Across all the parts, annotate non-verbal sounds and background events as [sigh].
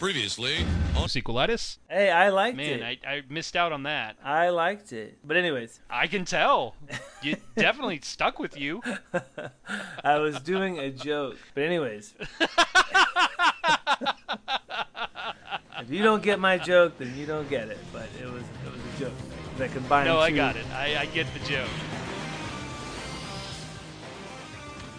Previously on Sequelitis? Hey, I liked Man, it. I, I missed out on that. I liked it. But anyways, I can tell. [laughs] You definitely stuck with you. I was doing a joke. But anyways. [laughs] if you don't get my joke, then you don't get it. But it was it was a joke that combined No, I got it. I, I get the joke.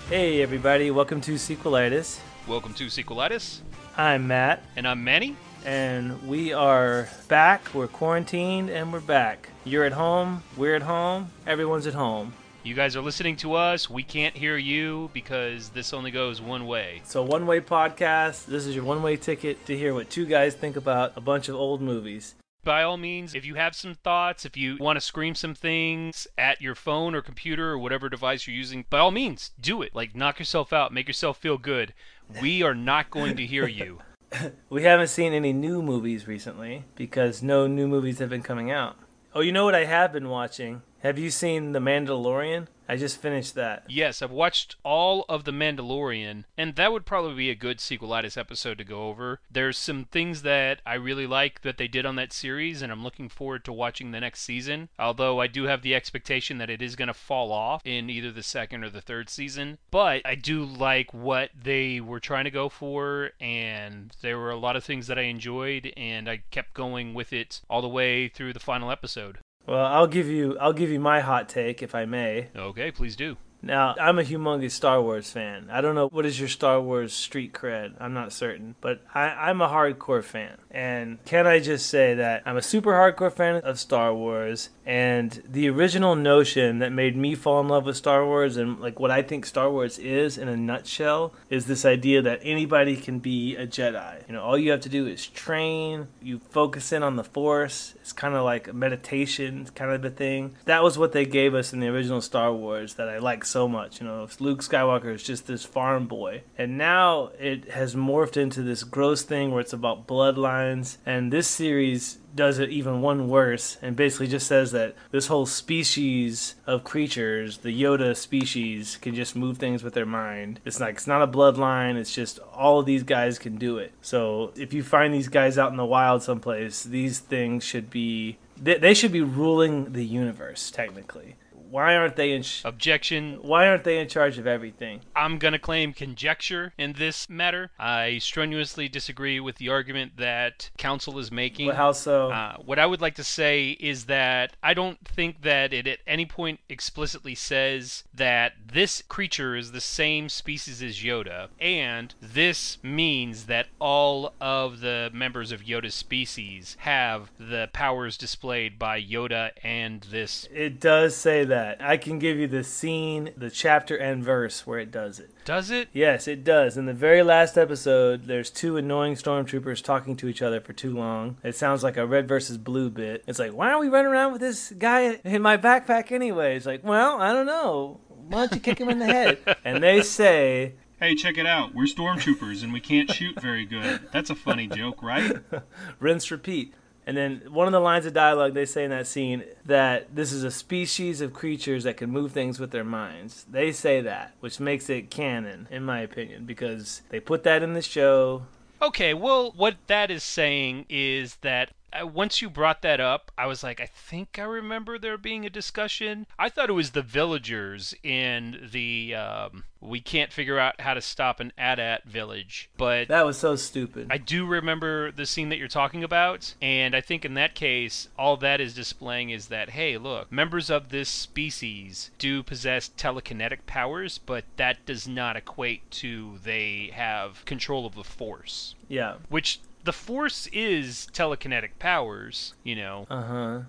Hey everybody, welcome to Sequelitis. Welcome to Sequelitis, I'm Matt, and I'm Manny. and we are back. We're quarantined and we're back. You're at home, we're at home, everyone's at home. You guys are listening to us. We can't hear you because this only goes one way. So one way podcast. This is your one way ticket to hear what two guys think about a bunch of old movies. By all means, if you have some thoughts, if you want to scream some things at your phone or computer or whatever device you're using, by all means, do it. Like, knock yourself out, make yourself feel good. We are not going to hear you. [laughs] We haven't seen any new movies recently because no new movies have been coming out. Oh, you know what I have been watching? Have you seen The Mandalorian? I just finished that. Yes, I've watched all of The Mandalorian, and that would probably be a good sequelitis episode to go over. There's some things that I really like that they did on that series, and I'm looking forward to watching the next season. Although I do have the expectation that it is going to fall off in either the second or the third season. But I do like what they were trying to go for, and there were a lot of things that I enjoyed, and I kept going with it all the way through the final episode. Well, I'll give you I'll give you my hot take if I may. Okay, please do. Now, I'm a humongous Star Wars fan. I don't know what is your Star Wars street cred. I'm not certain, but I, I'm a hardcore fan. And can I just say that I'm a super hardcore fan of Star Wars, and the original notion that made me fall in love with Star Wars and like what I think Star Wars is in a nutshell is this idea that anybody can be a Jedi. You know, all you have to do is train. You focus in on the Force. It's kind of like a meditation kind of a thing. That was what they gave us in the original Star Wars that I like so much. You know, Luke Skywalker is just this farm boy, and now it has morphed into this gross thing where it's about bloodlines. And this series does it even one worse and basically just says that this whole species of creatures, the Yoda species, can just move things with their mind. It's like it's not a bloodline, it's just all of these guys can do it. So if you find these guys out in the wild someplace, these things should be they, should be ruling the universe technically. Why aren't they in sh- Objection why aren't they in charge of everything? I'm going to claim conjecture in this matter. I strenuously disagree with the argument that counsel is making. Well, how so? Uh, what I would like to say is that I don't think that it at any point explicitly says that this creature is the same species as Yoda, and this means that all of the members of Yoda's species have the powers displayed by Yoda and this. it does say that. I can give you the scene, the chapter and verse where it does it. Does it? Yes, it does. In the very last episode, there's two annoying stormtroopers talking to each other for too long. It sounds like a red versus blue bit. It's like, why are we running around with this guy in my backpack anyway? It's like, well, I don't know. Why don't you kick him in the head? [laughs] And they say, Hey, check it out. We're stormtroopers and we can't shoot very good. That's a funny joke, right? [laughs] rinse, repeat. And then one of the lines of dialogue they say in that scene that this is a species of creatures that can move things with their minds. They say that, which makes it canon, in my opinion, because they put that in the show. Okay, well, what that is saying is that uh, once you brought that up, I was like, I think I remember there being a discussion. I thought it was the villagers in the um, we can't figure out how to stop an AT-AT village, but That was so stupid. I do remember the scene that you're talking about, and I think in that case, all that is displaying is that, hey, look, members of this species do possess telekinetic powers, but that does not equate to they have control of the Force. yeah. Which the Force is telekinetic powers, you know, Uh huh.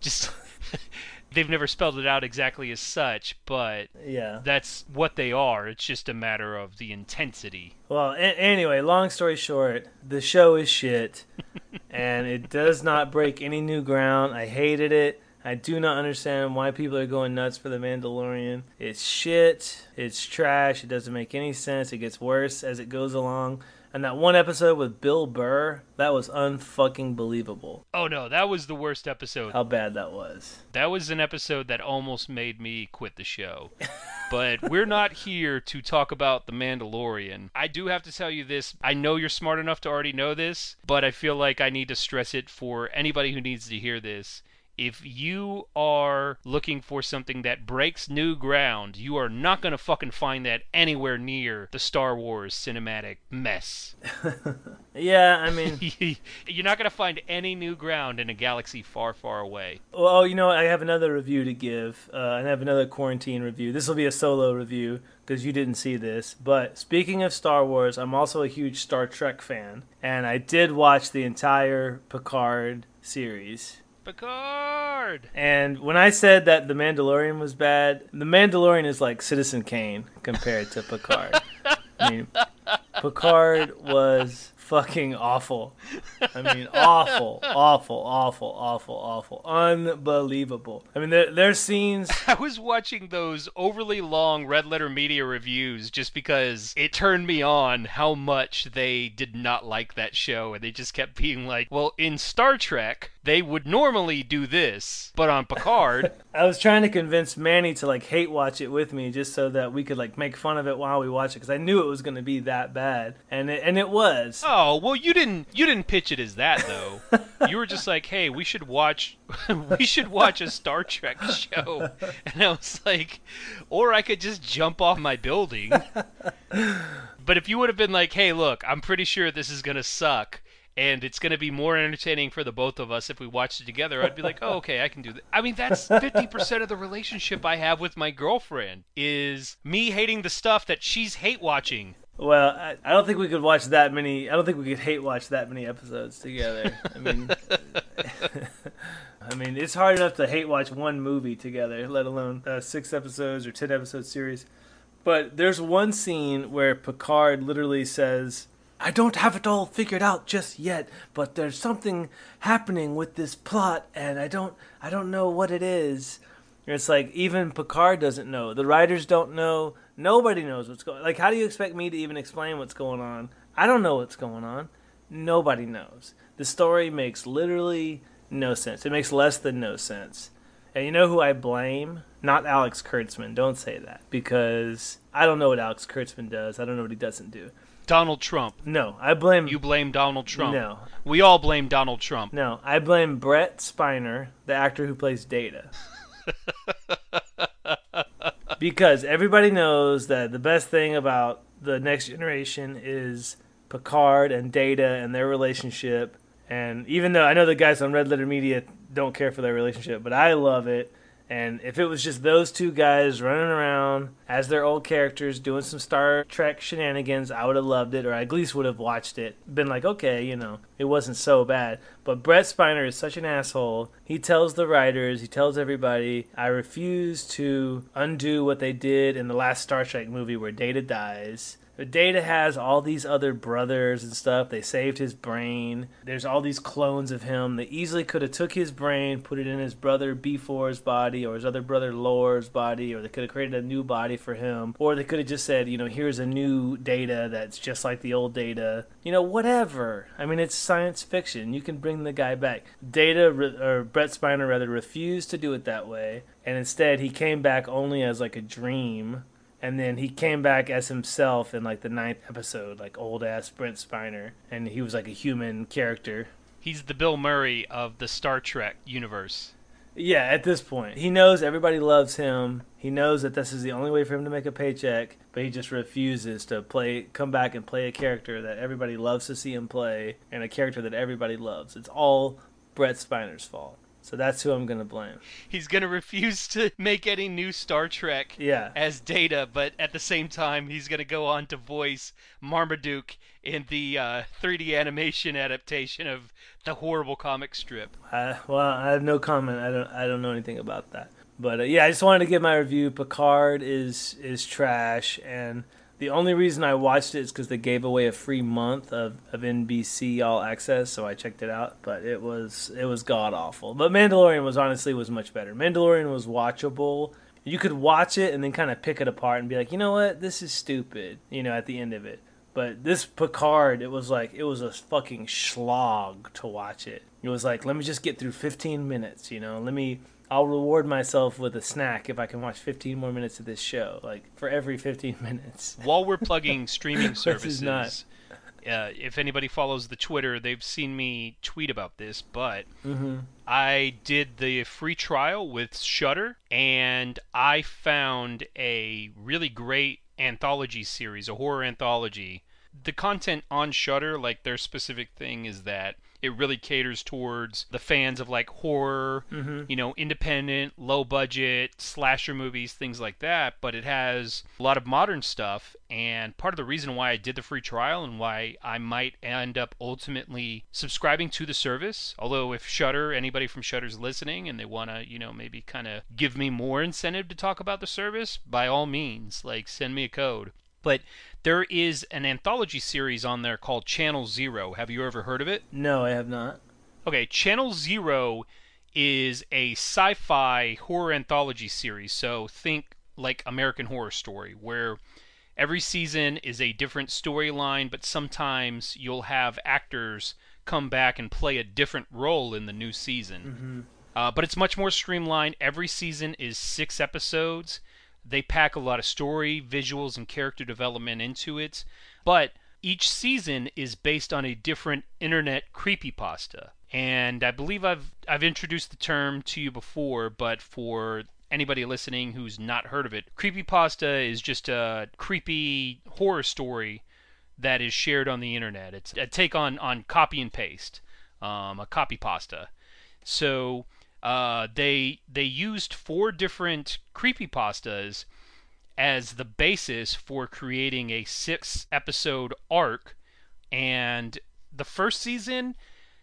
just. [laughs] They've never spelled it out exactly as such, but Yeah. that's what they are. It's just a matter of the intensity. Well, a- anyway, long story short, the show is shit, [laughs] and it does not break any new ground. I hated it. I do not understand why people are going nuts for The Mandalorian. It's shit. It's trash. It doesn't make any sense. It gets worse as it goes along. And that one episode with Bill Burr, that was unfucking believable. Oh no, that was the worst episode. How bad that was. That was an episode that almost made me quit the show. [laughs] but we're not here to talk about The Mandalorian. I do have to tell you this. I know you're smart enough to already know this, but I feel like I need to stress it for anybody who needs to hear this if you are looking for something that breaks new ground, you are not going to fucking find that anywhere near the Star Wars cinematic mess. [laughs] yeah, I mean, [laughs] you're not going to find any new ground in a galaxy far, far away. Well, you know, I have another review to give, uh, and I have another quarantine review. This will be a solo review because you didn't see this. But speaking of Star Wars, I'm also a huge Star Trek fan, and I did watch the entire Picard series Picard. And when I said that The Mandalorian was bad, The Mandalorian is like Citizen Kane compared to Picard. [laughs] I mean, Picard was fucking awful. I mean, awful, awful, awful, awful, awful, unbelievable. I mean, there, there's scenes. [laughs] I was watching those overly long Red Letter Media reviews just because it turned me on how much they did not like that show, and they just kept being like, "Well, in Star Trek." They would normally do this, but on Picard, [laughs] I was trying to convince Manny to like hate watch it with me, just so that we could like make fun of it while we watch it, because I knew it was going to be that bad, and it, and it was. Oh well, you didn't you didn't pitch it as that though. [laughs] you were just like, hey, we should watch [laughs] we should watch a Star Trek show, and I was like, or I could just jump off my building. But if you would have been like, hey, look, I'm pretty sure this is gonna suck and it's going to be more entertaining for the both of us if we watch it together. I'd be like, oh, okay, I can do that. I mean, that's [laughs] 50% of the relationship I have with my girlfriend is me hating the stuff that she's hate watching. Well, I, I don't think we could watch that many. I don't think we could hate watch that many episodes together. I mean, [laughs] I mean, it's hard enough to hate watch one movie together, let alone a six episodes or ten episode series. But there's one scene where Picard literally says, I don't have it all figured out just yet, but there's something happening with this plot and I don't I don't know what it is. It's like even Picard doesn't know. The writers don't know. Nobody knows what's going Like how do you expect me to even explain what's going on? I don't know what's going on. Nobody knows. The story makes literally no sense. It makes less than no sense. And you know who I blame? Not Alex Kurtzman. Don't say that because I don't know what Alex Kurtzman does. I don't know what he doesn't do. Donald Trump. No, I blame. You blame Donald Trump. No. We all blame Donald Trump. No, I blame Brent Spiner, the actor who plays Data. [laughs] because everybody knows that the best thing about the next generation is Picard and Data and their relationship. And even though I know the guys on Red Letter Media don't care for their relationship, but I love it. And if it was just those two guys running around as their old characters doing some Star Trek shenanigans, I would have loved it, or I at least would have watched it. Been like, okay, you know, it wasn't so bad. But Brent Spiner is such an asshole. He tells the writers, he tells everybody, I refuse to undo what they did in the last Star Trek movie where Data dies. Data has all these other brothers and stuff. They saved his brain. There's all these clones of him. They easily could have took his brain, put it in his brother B4's body or his other brother Lore's body, or they could have created a new body for him, or they could have just said, you know, here's a new Data that's just like the old Data. You know, whatever. I mean, it's science fiction. You can bring the guy back. Data or Brent Spiner rather refused to do it that way, and instead he came back only as like a dream and then he came back as himself in like the ninth episode, like old ass Brent Spiner, and he was like a human character. He's the Bill Murray of the Star Trek universe. Yeah, at this point, he knows everybody loves him. He knows that this is the only way for him to make a paycheck, but he just refuses to play, come back and play a character that everybody loves to see him play, and a character that everybody loves. It's all Brent Spiner's fault. So that's who I'm gonna blame. He's gonna refuse to make any new Star Trek yeah. as Data, but at the same time, he's gonna go on to voice Marmaduke in the uh, 3D animation adaptation of the horrible comic strip. Uh, well, I have no comment. I don't. I don't know anything about that. But uh, yeah, I just wanted to give my review. Picard is is trash, and the only reason I watched it is because they gave away a free month of, of NBC All Access, so I checked it out. But it was it was god awful. But Mandalorian was honestly was much better. Mandalorian was watchable. You could watch it and then kind of pick it apart and be like, you know what, this is stupid. You know, at the end of it. But this Picard, it was like it was a fucking slog to watch it. It was like, let me just get through 15 minutes, you know. Let me I'll reward myself with a snack if I can watch 15 more minutes of this show, like for every 15 [laughs] minutes. While we're [laughs] plugging streaming services, not- uh, if anybody follows the Twitter, they've seen me tweet about this, but Mm-hmm. I did the free trial with Shudder, and I found a really great anthology series, a horror anthology. The content on Shutter, like their specific thing, is that it really caters towards the fans of like horror, Mm-hmm. you know, independent, low budget slasher movies, things like that. But it has a lot of modern stuff. And part of the reason why I did the free trial and why I might end up ultimately subscribing to the service, although if Shudder, anybody from Shudder's listening and they want to, you know, maybe kind of give me more incentive to talk about the service, by all means, like send me a code. But there is an anthology series on there called Channel Zero. Have you ever heard of it? No, I have not. Okay, Channel Zero is a sci fi horror anthology series. So think like American Horror Story, where every season is a different storyline, but sometimes you'll have actors come back and play a different role in the new season. Mm-hmm. Uh, but it's much more streamlined. Every season is six episodes. They pack a lot of story, visuals, and character development into it. But each season is based on a different internet creepypasta. And I believe I've I've introduced the term to you before, but for anybody listening who's not heard of it, creepypasta is just a creepy horror story that is shared on the internet. It's a take on, on copy and paste, um, a copy pasta. So uh, they they used four different creepypastas as the basis for creating a six episode arc, and the first season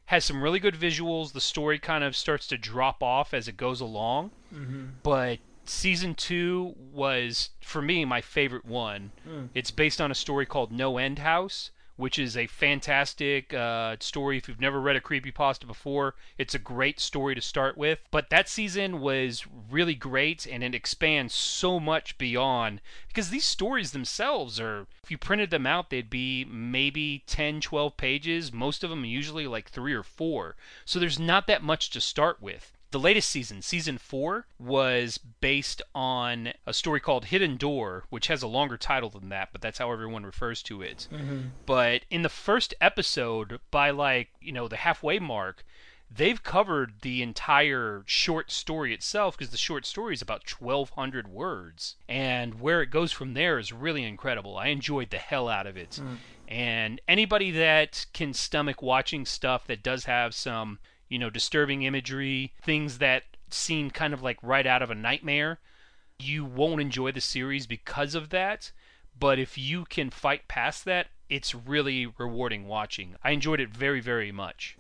has some really good visuals. The story kind of starts to drop off as it goes along, Mm-hmm. but season two was for me my favorite one. Mm. It's based on a story called No End House, which is a fantastic uh, story. If you've never read a creepypasta before, it's a great story to start with. But that season was really great, and it expands so much beyond because these stories themselves are, if you printed them out, they'd be maybe 10, 12 pages. Most of them usually like three or four. So there's not that much to start with. The latest season, season four, was based on a story called Hidden Door, which has a longer title than that, but that's how everyone refers to it. Mm-hmm. But in the first episode, by like, you know, the halfway mark, they've covered the entire short story itself because the short story is about 1,200 words. And where it goes from there is really incredible. I enjoyed the hell out of it. Mm. And anybody that can stomach watching stuff that does have some, you know, disturbing imagery, things that seem kind of like right out of a nightmare, you won't enjoy the series because of that. But if you can fight past that, it's really rewarding watching. I enjoyed it very, very much.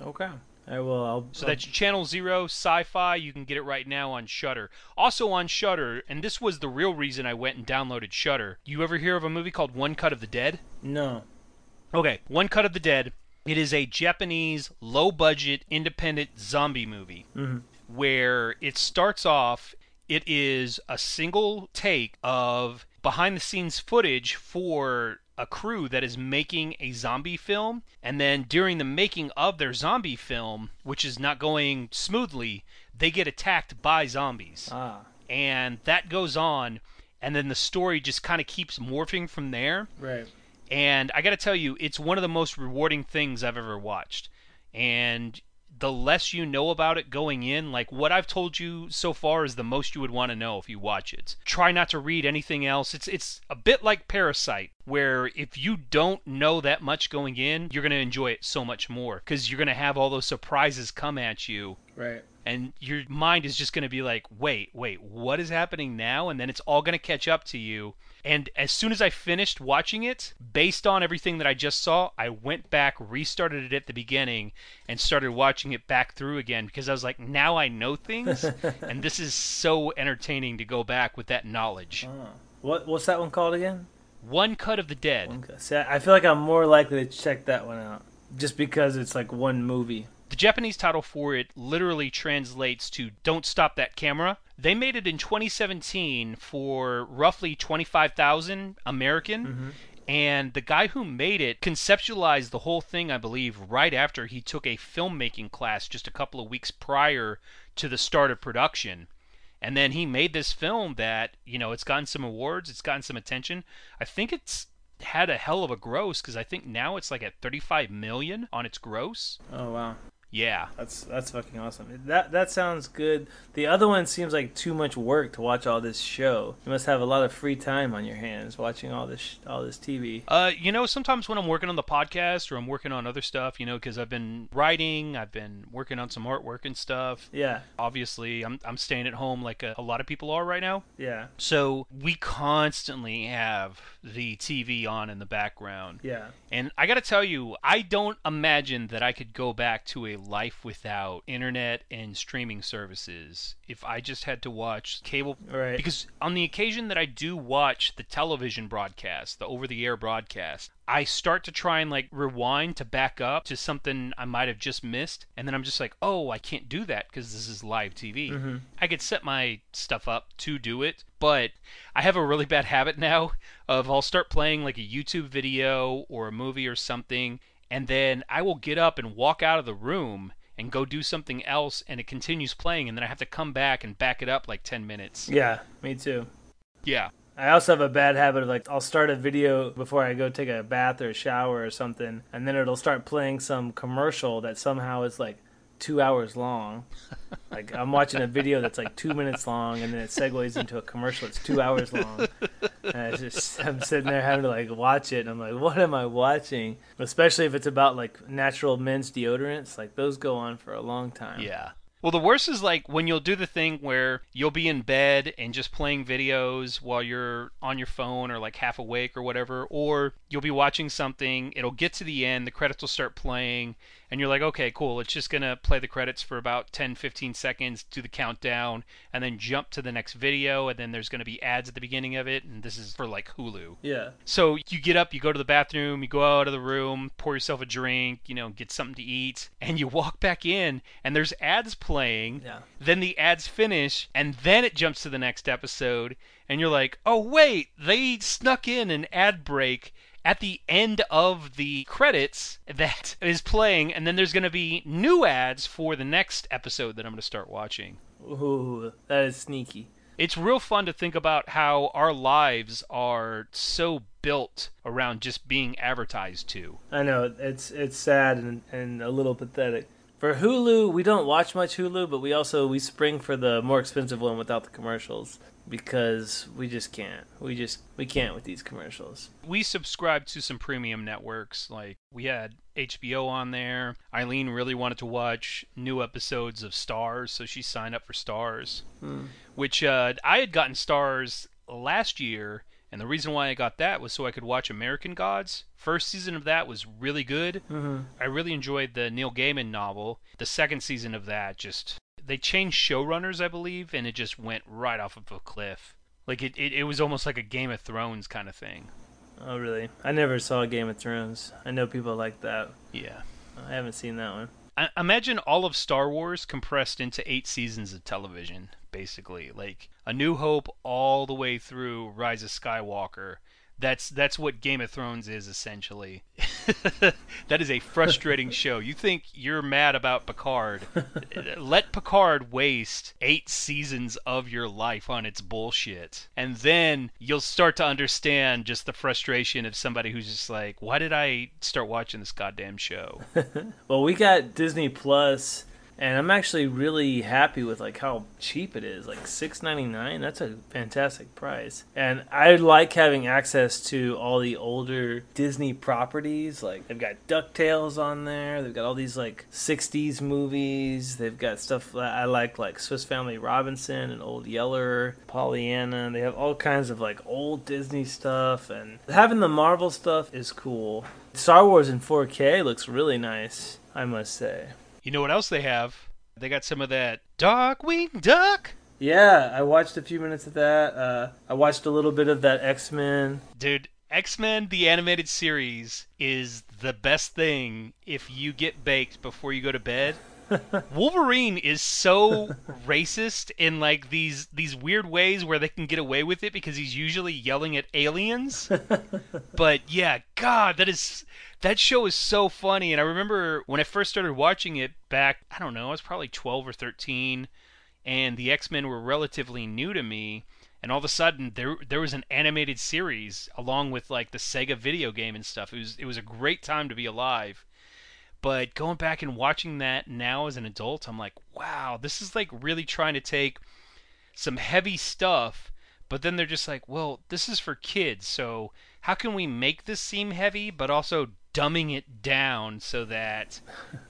Okay. I will. I'll, So that's Channel Zero Sci-Fi. You can get it right now on Shudder. Also on Shudder, and this was the real reason I went and downloaded Shudder. You ever hear of a movie called One Cut of the Dead? no. Okay, One Cut of the Dead. It is a Japanese low-budget independent zombie movie Mm-hmm. where it starts off it is a single take of behind the scenes footage for a crew that is making a zombie film and then during the making of their zombie film which is not going smoothly they get attacked by zombies Ah. and that goes on and then the story just kind of keeps morphing from there Right. And I got to tell you, it's one of the most rewarding things I've ever watched. And the less you know about it going in, like what I've told you so far is the most you would want to know if you watch it. Try not to read anything else. It's it's a bit like Parasite, where if you don't know that much going in, you're going to enjoy it so much more because you're going to have all those surprises come at you Right. And your mind is just going to be like, wait, wait, what is happening now? And then it's all going to catch up to you. And as soon as I finished watching it, based on everything that I just saw, I went back, restarted it at the beginning, and started watching it back through again because I was like, now I know things, [laughs] and this is so entertaining to go back with that knowledge. Ah. What What's that one called again? One Cut of the Dead. See, I feel like I'm more likely to check that one out just because it's like one movie. The Japanese title for it literally translates to Don't Stop That Camera. They made it in 2017 for roughly 25,000 American Mm-hmm. And the guy who made it conceptualized the whole thing, I believe, right after he took a filmmaking class just a couple of weeks prior to the start of production. And then he made this film that, you know, it's gotten some awards, it's gotten some attention. I think it's had a hell of a gross because I think now it's like at 35 million on its gross. Oh wow. Yeah. That's that's fucking awesome. That that sounds good. The other one seems like too much work to watch all this show. You must have a lot of free time on your hands watching all this sh- all this TV. Uh, you know, sometimes when I'm working on the podcast or I'm working on other stuff, you know, because I've been writing, I've been working on some artwork and stuff. Yeah, Obviously, I'm I'm staying at home like a, a lot of people are right now. yeah, So we constantly have the TV on in the background. yeah. And I got to tell you, I don't imagine that I could go back to a life without internet and streaming services if I just had to watch cable. Right. Because on the occasion that I do watch the television broadcast, the over the air broadcast, I start to try and like rewind to back up to something I might have just missed. And then I'm just like, oh, I can't do that because this is live TV. Mhm. I could set my stuff up to do it, but I have a really bad [laughs] habit now of I'll start playing like a YouTube video or a movie or something, and then I will get up and walk out of the room and go do something else, and it continues playing, and then I have to come back and back it up like 10 minutes. Yeah, me too. Yeah. I also have a bad habit of like I'll start a video before I go take a bath or a shower or something, and then it'll start playing some commercial that somehow is like two hours long. [laughs] like I'm watching a video that's like two minutes long, and then it segues into a commercial that's two hours long. And it's just I'm sitting there having to like watch it, and I'm like, what am I watching? Especially if it's about like natural men's deodorants, like those go on for a long time. Yeah. Well, the worst is like when you'll do the thing where you'll be in bed and just playing videos while you're on your phone or like half awake or whatever, or you'll be watching something, it'll get to the end, the credits will start playing, and you're like, okay, cool, it's just going to play the credits for about 10, 15 seconds, do the countdown, and then jump to the next video, and then there's going to be ads at the beginning of it, and this is for like Hulu. Yeah. So you get up, you go to the bathroom, you go out of the room, pour yourself a drink, you know, get something to eat, and you walk back in, and there's ads playing. Yeah. Then the ads finish, and then it jumps to the next episode, and you're like, oh, wait, they snuck in an ad break at the end of the credits that [laughs] is playing, and then there's going to be new ads for the next episode that I'm going to start watching. Ooh, that is sneaky. It's real fun to think about how our lives are so built around just being advertised to. I know it's it's sad and, and a little pathetic. For Hulu, we don't watch much Hulu, but we also we spring for the more expensive one without the commercials because we just can't. We just we can't with these commercials. We subscribed to some premium networks. Like we had HBO on there. Eileen really wanted to watch new episodes of Starz, so she signed up for Starz. Hmm. Which uh, I had gotten Starz last year, and the reason why I got that was so I could watch American Gods. First season of that was really good. Mm-hmm. I really enjoyed the Neil Gaiman novel. The second season of that just they changed showrunners, I believe, and it just went right off of a cliff. Like it, it, it was almost like a Game of Thrones kind of thing. Oh really? I never saw Game of Thrones. I know people like that. Yeah. I haven't seen that one. I, imagine all of Star Wars compressed into eight seasons of television, basically. Like A New Hope all the way through Rise of Skywalker. That's that's what Game of Thrones is essentially. [laughs] [laughs] that is a frustrating show. You think you're mad about Picard? [laughs] Let Picard waste 8 seasons of your life on its bullshit. And then you'll start to understand just the frustration of somebody who's just like, "Why did I start watching this goddamn show?" [laughs] Well, we got Disney Plus, and I'm actually really happy with like how cheap it is. Like six ninety nine. That's a fantastic price. And I like having access to all the older Disney properties. Like they've got Ducktales on there. They've got all these like '60s movies. They've got stuff that I like, like Swiss Family Robinson and Old Yeller, Pollyanna. They have all kinds of like old Disney stuff, and having the Marvel stuff is cool. Star Wars in 4K looks really nice, I must say. You know what else they have? They got some of that Darkwing Duck. Yeah, I watched a few minutes of that. Uh, I watched a little bit of that X Men. Dude, X Men, the animated series, is the best thing if you get baked before you go to bed. [laughs] Wolverine is so racist in like these these weird ways where they can get away with it because he's usually yelling at aliens. [laughs] but yeah, God, that is that show is so funny. And I remember when I first started watching it back, I don't know, I was probably 12 or 13, and the X Men were relatively new to me. And all of a sudden, there there was an animated series along with like the Sega video game and stuff. It was it was a great time to be alive. But going back and watching that now as an adult, I'm like, wow, this is like really trying to take some heavy stuff, but then they're just like, well, this is for kids, so how can we make this seem heavy, but also dumbing it down so that,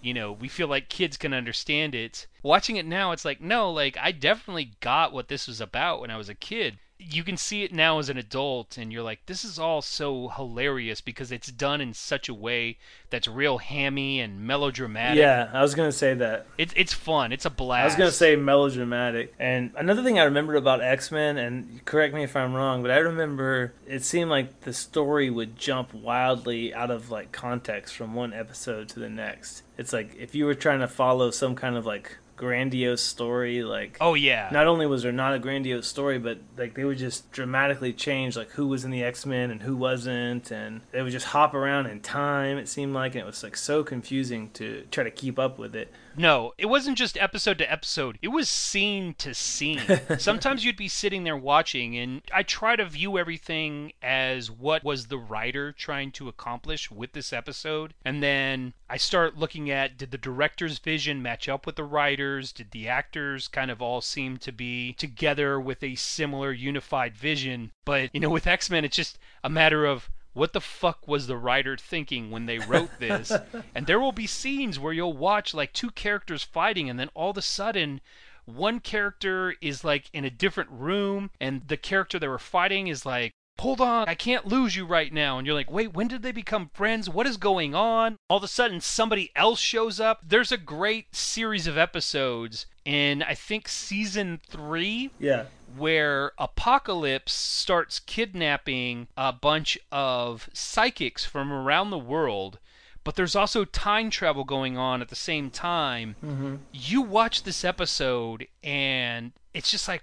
you know, we feel like kids can understand it? Watching it now, it's like, no, like, I definitely got what this was about when I was a kid you can see it now as an adult and you're like this is all so hilarious because it's done in such a way that's real hammy and melodramatic Yeah, I was gonna say that. it's it's fun it's a blast I was gonna say melodramatic. And another thing I remembered about X Men, and correct me if I'm wrong, but I remember it seemed like the story would jump wildly out of like context from one episode to the next. It's like if you were trying to follow some kind of like grandiose story, like oh yeah not only was there not a grandiose story, but like they would just dramatically change like who was in the X Men and who wasn't, and they would just hop around in time. It seemed like, and it was like so confusing to try to keep up with it. No, it wasn't just episode to episode. It was scene to scene. [laughs] Sometimes you'd be sitting there watching, and I try to view everything as what was the writer trying to accomplish with this episode. And then I start looking at did the director's vision match up with the writers? Did the actors kind of all seem to be together with a similar unified vision? But, you know, with X Men, it's just a matter of what the fuck was the writer thinking when they wrote this? [laughs] and there will be scenes where you'll watch like two characters fighting, and then all of a sudden, one character is like in a different room, and the character they were fighting is like, Hold on, I can't lose you right now. And you're like, wait, when did they become friends? What is going on? All of a sudden, somebody else shows up. There's a great series of episodes in, I think, season three Yeah. Where Apocalypse starts kidnapping a bunch of psychics from around the world, but there's also time travel going on at the same time. Mm-hmm. You watch this episode, and it's just like,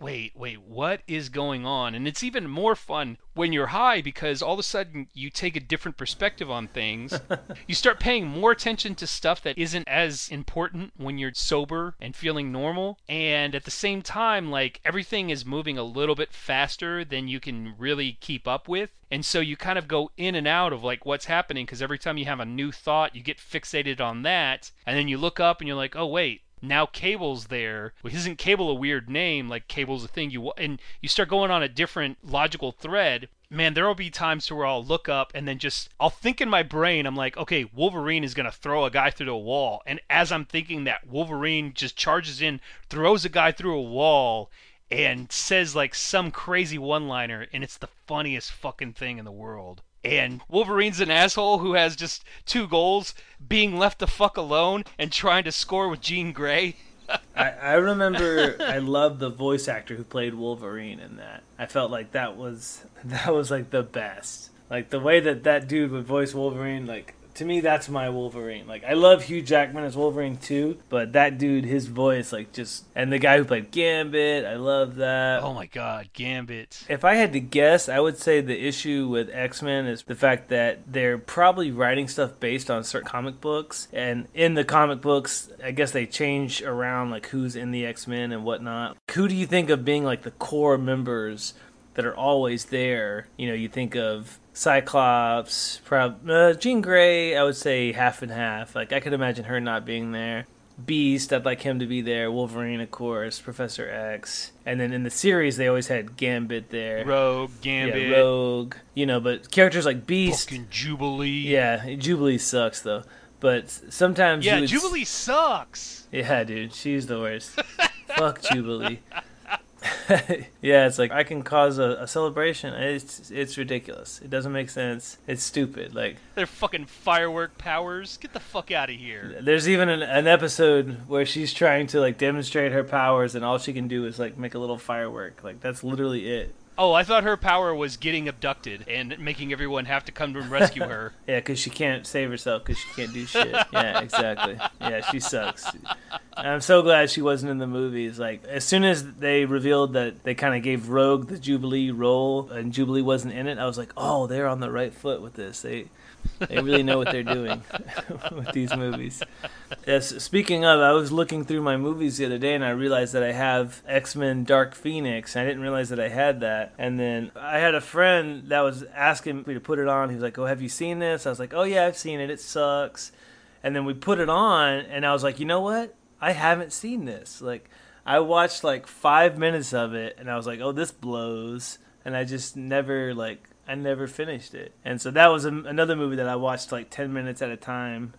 wait, wait, what is going on? And it's even more fun when you're high because all of a sudden you take a different perspective on things. [laughs] you start paying more attention to stuff that isn't as important when you're sober and feeling normal. And at the same time, like everything is moving a little bit faster than you can really keep up with. And so you kind of go in and out of like what's happening because every time you have a new thought, you get fixated on that. And then you look up and you're like, oh, wait, now cable's there. Well, isn't cable a weird name? Like cable's a thing. You and you start going on a different logical thread. Man there will be times where i'll look up and then just i'll think in my brain i'm like okay wolverine is going to throw a guy through the wall. And as i'm thinking that wolverine just charges in throws a guy through a wall and says like some crazy one liner and it's the funniest fucking thing in the world and Wolverine's an asshole who has just two goals being left the fuck alone and trying to score with Jean Grey. [laughs] I, I remember I loved the voice actor who played Wolverine in that. I felt like that was [laughs] that was like the best. Like the way that that dude would voice Wolverine, like to me that's my Wolverine. Like I love Hugh Jackman as Wolverine too, but that dude, his voice, like just and the guy who played Gambit, I love that. Oh my god, Gambit. If I had to guess, I would say the issue with X Men is the fact that they're probably writing stuff based on certain comic books, and in the comic books, I guess they change around like who's in the X Men and whatnot. Who do you think of being like the core members that are always there? You know, you think of Cyclops, prob- uh, Jean Grey. I would say half and half. Like I could imagine her not being there. Beast, I'd like him to be there. Wolverine, of course. Professor X, and then in the series they always had Gambit there. Rogue, Gambit, Yeah, Rogue. You know, but characters like Beast. fucking Jubilee. Yeah, Jubilee sucks though. But sometimes Yeah, Jubilee sucks. Yeah, dude, she's the worst. [laughs] Fuck Jubilee. [laughs] yeah, it's like I can cause a, a celebration. It's it's ridiculous. It doesn't make sense. It's stupid. Like They're fucking firework powers. Get the fuck out of here. there's even an, an episode where she's trying to like demonstrate her powers, and all she can do is like make a little firework. Like that's literally it. Oh, I thought her power was getting abducted and making everyone have to come and rescue her. [laughs] Yeah, because she can't save herself because she can't do shit. Yeah, exactly. Yeah, she sucks. I'm so glad she wasn't in the movies. Like, as soon as they revealed that they kind of gave Rogue the Jubilee role and Jubilee wasn't in it, I was like, oh, they're on the right foot with this. They they really know what they're doing [laughs] with these movies. Yes, speaking of, I was looking through my movies the other day and I realized that I have X Men Dark Phoenix. I didn't realize that I had that. And then I had a friend that was asking me to put it on. He was like, Oh, have you seen this? I was like, Oh, yeah, I've seen it. It sucks. And then we put it on and I was like, You know what? I haven't seen this. Like, I watched like five minutes of it and I was like, Oh, this blows. And I just never, like, I never finished it. And so that was a, another movie that I watched like 10 minutes at a time.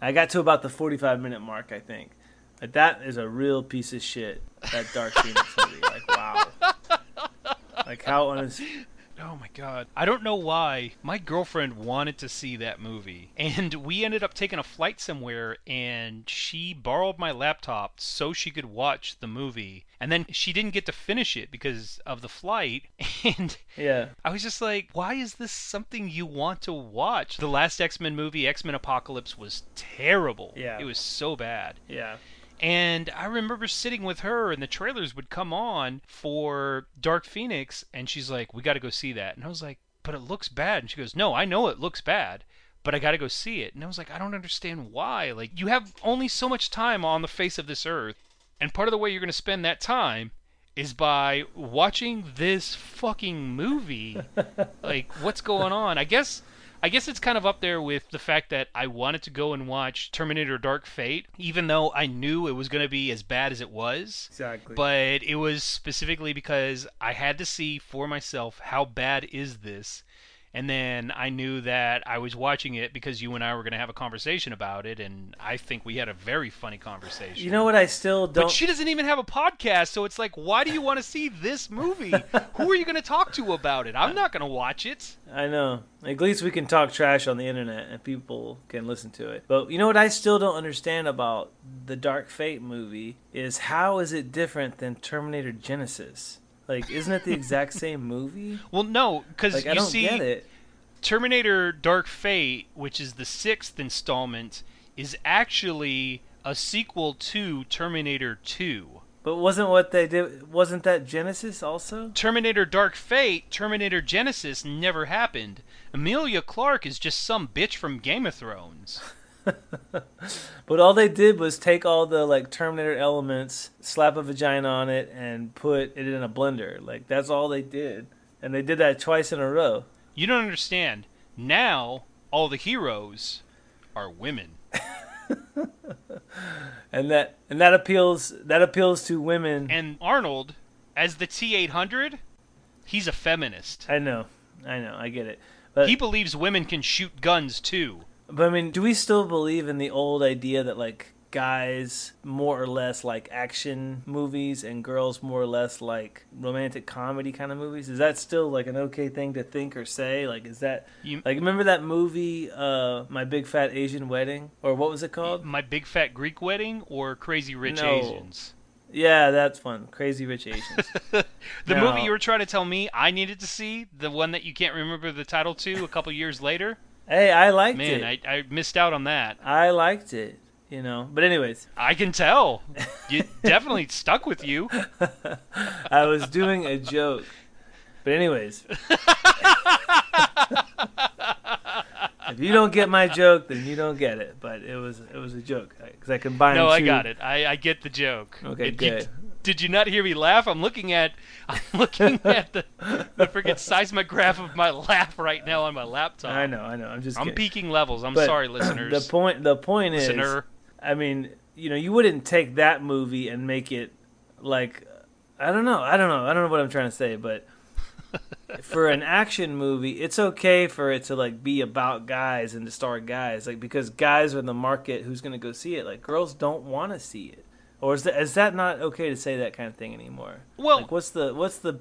I got to about the 45 minute mark, I think. But that is a real piece of shit, that Dark Phoenix movie. Like, wow. [laughs] Like, how honest. Oh my god. I don't know why. My girlfriend wanted to see that movie. And [laughs] we ended up taking a flight somewhere and she borrowed my laptop so she could watch the movie. And then she didn't get to finish it because of the flight. [laughs] And Yeah. I was just like, why is this something you want to watch? The last X Men movie, X Men Apocalypse, was terrible. Yeah. It was so bad. Yeah. And I remember sitting with her, and the trailers would come on for Dark Phoenix, and she's like, "We got to go see that." And I was like, "But it looks bad." And she goes, "No, I know it looks bad, but I got to go see it." And I was like, "I don't understand why. Like, you have only so much time on the face of this earth, and part of the way you're going to spend that time." Is by watching this fucking movie. [laughs] like, what's going on? I guess I guess it's kind of up there with the fact that I wanted to go and watch Terminator Dark Fate, even though I knew it was going to be as bad as it was. Exactly. But it was specifically because I had to see for myself how bad is this. And then I knew that I was watching it because you and I were going to have a conversation about it, and I think we had a very funny conversation. you know what I still don't. But she doesn't even have a podcast, so it's like, why do you want to see this movie? [laughs] Who are you going to talk to about it? I'm not going to watch it. I know. At least we can talk trash on the internet and people can listen to it. But you know what I still don't understand about the Dark Fate movie is how is it different than Terminator Genisys? Like, isn't it the exact same movie? [laughs] Well, no, because Like, you I don't see, get it. Terminator Dark Fate, which is the sixth installment, is actually a sequel to Terminator 2. But wasn't what they did? Wasn't that Genisys also? Terminator Dark Fate, Terminator Genisys never happened. Emilia Clarke is just some bitch from Game of Thrones. [laughs] [laughs] But all they did was take all the like Terminator elements, slap a vagina on it, and put it in a blender. Like that's all they did, and they did that twice in a row. You don't understand. Now, all the heroes are women. [laughs] And that and that appeals that appeals to women. And Arnold, as the T 800, he's a feminist. I know, I know, I get it. But He believes women can shoot guns too. But I mean, do we still believe in the old idea that like guys more or less like action movies and girls more or less like romantic comedy kind of movies? Is that still like an okay thing to think or say? Like is that You- like remember that movie uh My Big Fat Asian Wedding or what was it called? My Big Fat Greek Wedding or Crazy Rich No. Asians? Yeah, that's one. Crazy Rich Asians. [laughs] The No. movie you were trying to tell me I needed to see, the one that you can't remember the title to a couple years later? Hey, I liked Man, it. I, I missed out on that. I liked it, you know. But anyways, I can tell. [laughs] You definitely stuck with you. [laughs] I was doing a joke. But anyways. [laughs] if you don't get my joke, then you don't get it. But it was it was a joke because I combined. No, I got it. I, I get the joke. Okay, It- you- good. Did you not hear me laugh? I'm looking at [laughs] I'm looking at the the freaking seismograph of my laugh right now on my laptop. I know, I know. I'm just. I'm kidding. peaking levels. I'm But sorry, [clears throat] listeners. The point. The point is, Listener. I mean, you know, you wouldn't take that movie and make it like I don't know, I don't know, I don't know what I'm trying to say, but [laughs] for an action movie, it's okay for it to like be about guys and to star guys, like because guys are the market who's going to go see it. Like girls don't want to see it, or is that is that not okay to say that kind of thing anymore? Well- like what's the what's the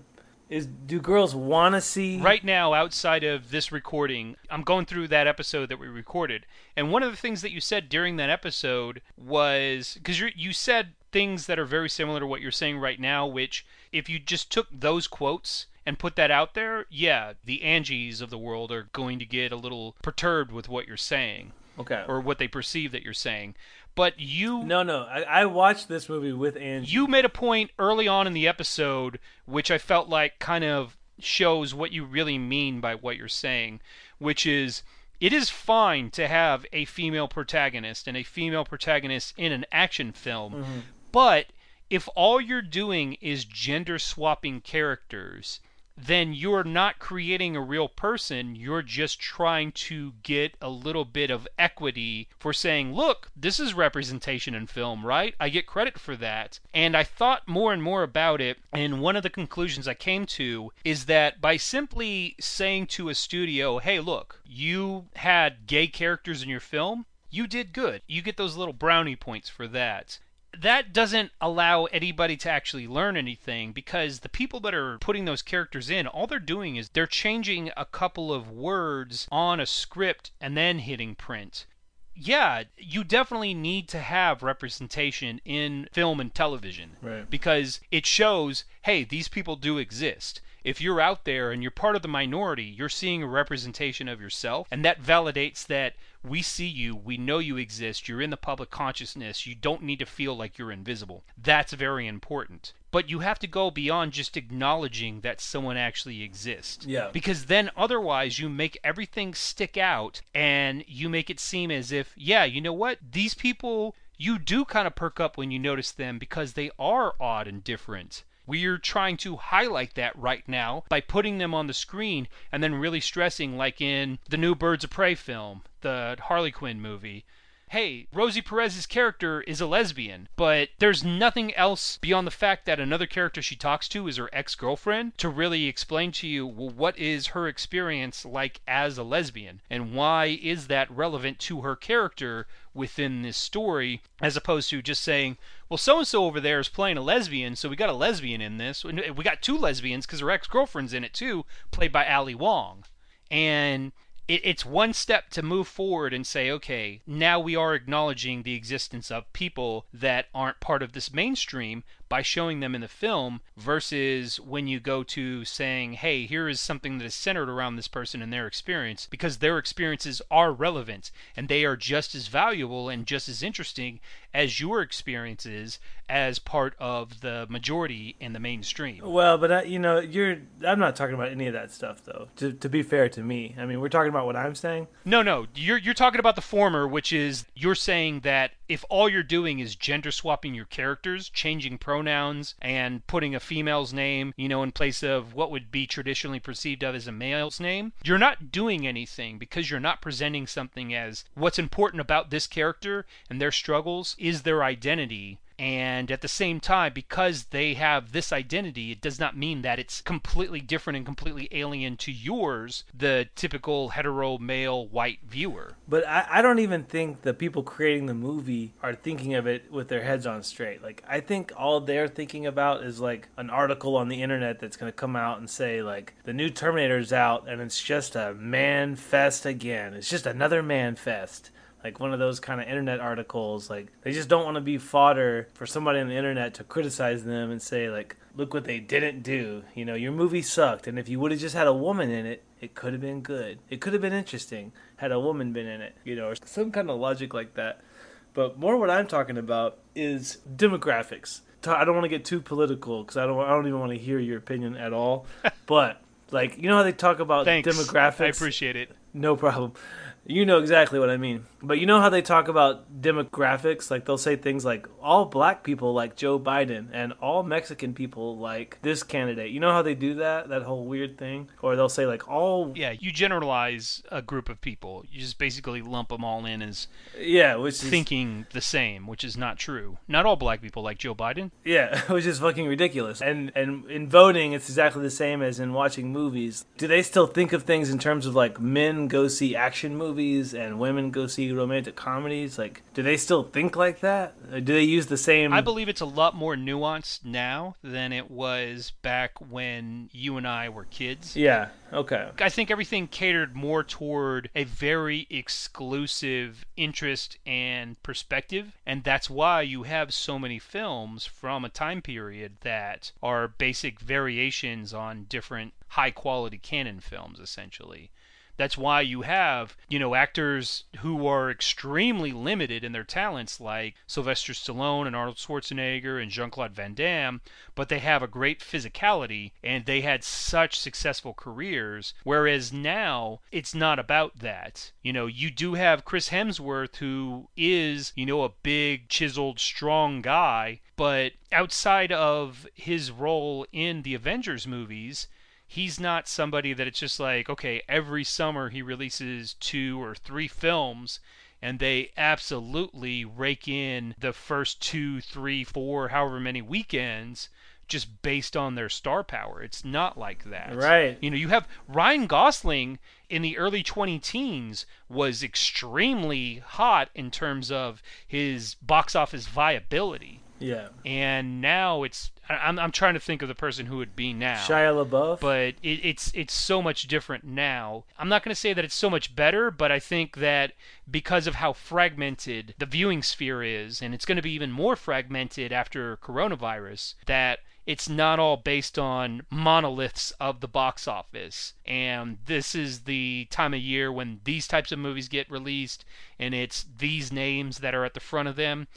is do girls want to see Right now, outside of this recording, I'm going through that episode that we recorded, and one of the things that you said during that episode was because you said things that are very similar to what you're saying right now. Which, if you just took those quotes and put that out there, yeah, the Angies of the world are going to get a little perturbed with what you're saying Okay. or what they perceive that you're saying. But you no, no. I, I watched this movie with Angie. you made a point early on in the episode which I felt like kind of shows what you really mean by what you're saying, which is it is fine to have a female protagonist and a female protagonist in an action film, mm-hmm. but if all you're doing is gender swapping characters, then you're not creating a real person. You're just trying to get a little bit of equity for saying, look, this is representation in film, right? I get credit for that. And I thought more and more about it. And one of the conclusions I came to is that by simply saying to a studio, hey, look, you had gay characters in your film, you did good. You get those little brownie points for that that doesn't allow anybody to actually learn anything because the people that are putting those characters in, all they're doing is they're changing a couple of words on a script and then hitting print. Yeah, you definitely need to have representation in film and television Right. because it shows, hey, these people do exist. If you're out there and you're part of the minority, you're seeing a representation of yourself, and that validates that we see you, we know you exist, you're in the public consciousness, you don't need to feel like you're invisible. That's very important. But you have to go beyond just acknowledging that someone actually exists. Yeah. Because then otherwise you make everything stick out and you make it seem as if, yeah, you know what? These people, you do kind of perk up when you notice them because they are odd and different. We're trying to highlight that right now by putting them on the screen and then really stressing, like in the new Birds of Prey film, the Harley Quinn movie. Hey, Rosie Perez's character is a lesbian, but there's nothing else beyond the fact that another character she talks to is her ex girlfriend to really explain to you, well, what is her experience like as a lesbian? And why is that relevant to her character within this story, as opposed to just saying, well, so and so over there is playing a lesbian, so we got a lesbian in this. We got two lesbians because her ex girlfriend's in it too, played by Ali Wong. And it, it's one step to move forward and say, okay, now we are acknowledging the existence of people that aren't part of this mainstream by showing them in the film versus when you go to saying, hey, here is something that is centered around this person and their experience because their experiences are relevant and they are just as valuable and just as interesting as your experiences as part of the majority in the mainstream. Well, but I, you know, you're. I'm not talking about any of that stuff, though. To, to be fair to me, I mean, we're talking about what I'm saying. No, no, you're you're talking about the former, which is you're saying that if all you're doing is gender swapping your characters, changing pronouns and putting a female's name, you know, in place of what would be traditionally perceived of as a male's name, you're not doing anything because you're not presenting something as what's important about this character and their struggles is their identity and at the same time, because they have this identity, it does not mean that it's completely different and completely alien to yours, the typical hetero male white viewer. But I, I don't even think the people creating the movie are thinking of it with their heads on straight. Like, I think all they're thinking about is like an article on the internet that's going to come out and say, like, the new Terminator's out and it's just a man fest again. It's just another man fest. Like one of those kind of internet articles. Like, they just don't want to be fodder for somebody on the internet to criticize them and say, like, look what they didn't do. You know, your movie sucked. And if you would have just had a woman in it, it could have been good. It could have been interesting had a woman been in it, you know, or some kind of logic like that. But more what I'm talking about is demographics. I don't want to get too political because I don't. I don't even want to hear your opinion at all. [laughs] but like, you know how they talk about Thanks. demographics? I appreciate it. No problem. You know exactly what I mean. But you know how they talk about demographics? Like they'll say things like all black people like Joe Biden and all Mexican people like this candidate. You know how they do that? That whole weird thing? Or they'll say like all Yeah, you generalize a group of people. You just basically lump them all in as yeah, which is thinking the same, which is not true. Not all black people like Joe Biden. Yeah, [laughs] which is fucking ridiculous. And and in voting, it's exactly the same as in watching movies. Do they still think of things in terms of like men go see action movies and women go see do romantic comedies? Like, do they still think like that? Or do they use the same? I believe it's a lot more nuanced now than it was back when you and I were kids. Yeah. Okay. I think everything catered more toward a very exclusive interest and perspective, and that's why you have so many films from a time period that are basic variations on different high quality canon films, essentially. That's why you have, you know, actors who are extremely limited in their talents, like Sylvester Stallone and Arnold Schwarzenegger and Jean Claude Van Damme, but they have a great physicality and they had such successful careers. Whereas now, it's not about that. You know, you do have Chris Hemsworth, who is, you know, a big, chiseled, strong guy, but outside of his role in the Avengers movies, he's not somebody that it's just like, okay, every summer he releases two or three films and they absolutely rake in the first two, three, four, however many weekends just based on their star power. It's not like that. Right. You know, you have Ryan Gosling in the early 20 teens was extremely hot in terms of his box office viability. Yeah. And now it's I'm I'm trying to think of the person who would be now. Shia LaBeouf. But it, it's it's so much different now. I'm not going to say that it's so much better, but I think that because of how fragmented the viewing sphere is, and it's going to be even more fragmented after coronavirus, that it's not all based on monoliths of the box office. And this is the time of year when these types of movies get released, and it's these names that are at the front of them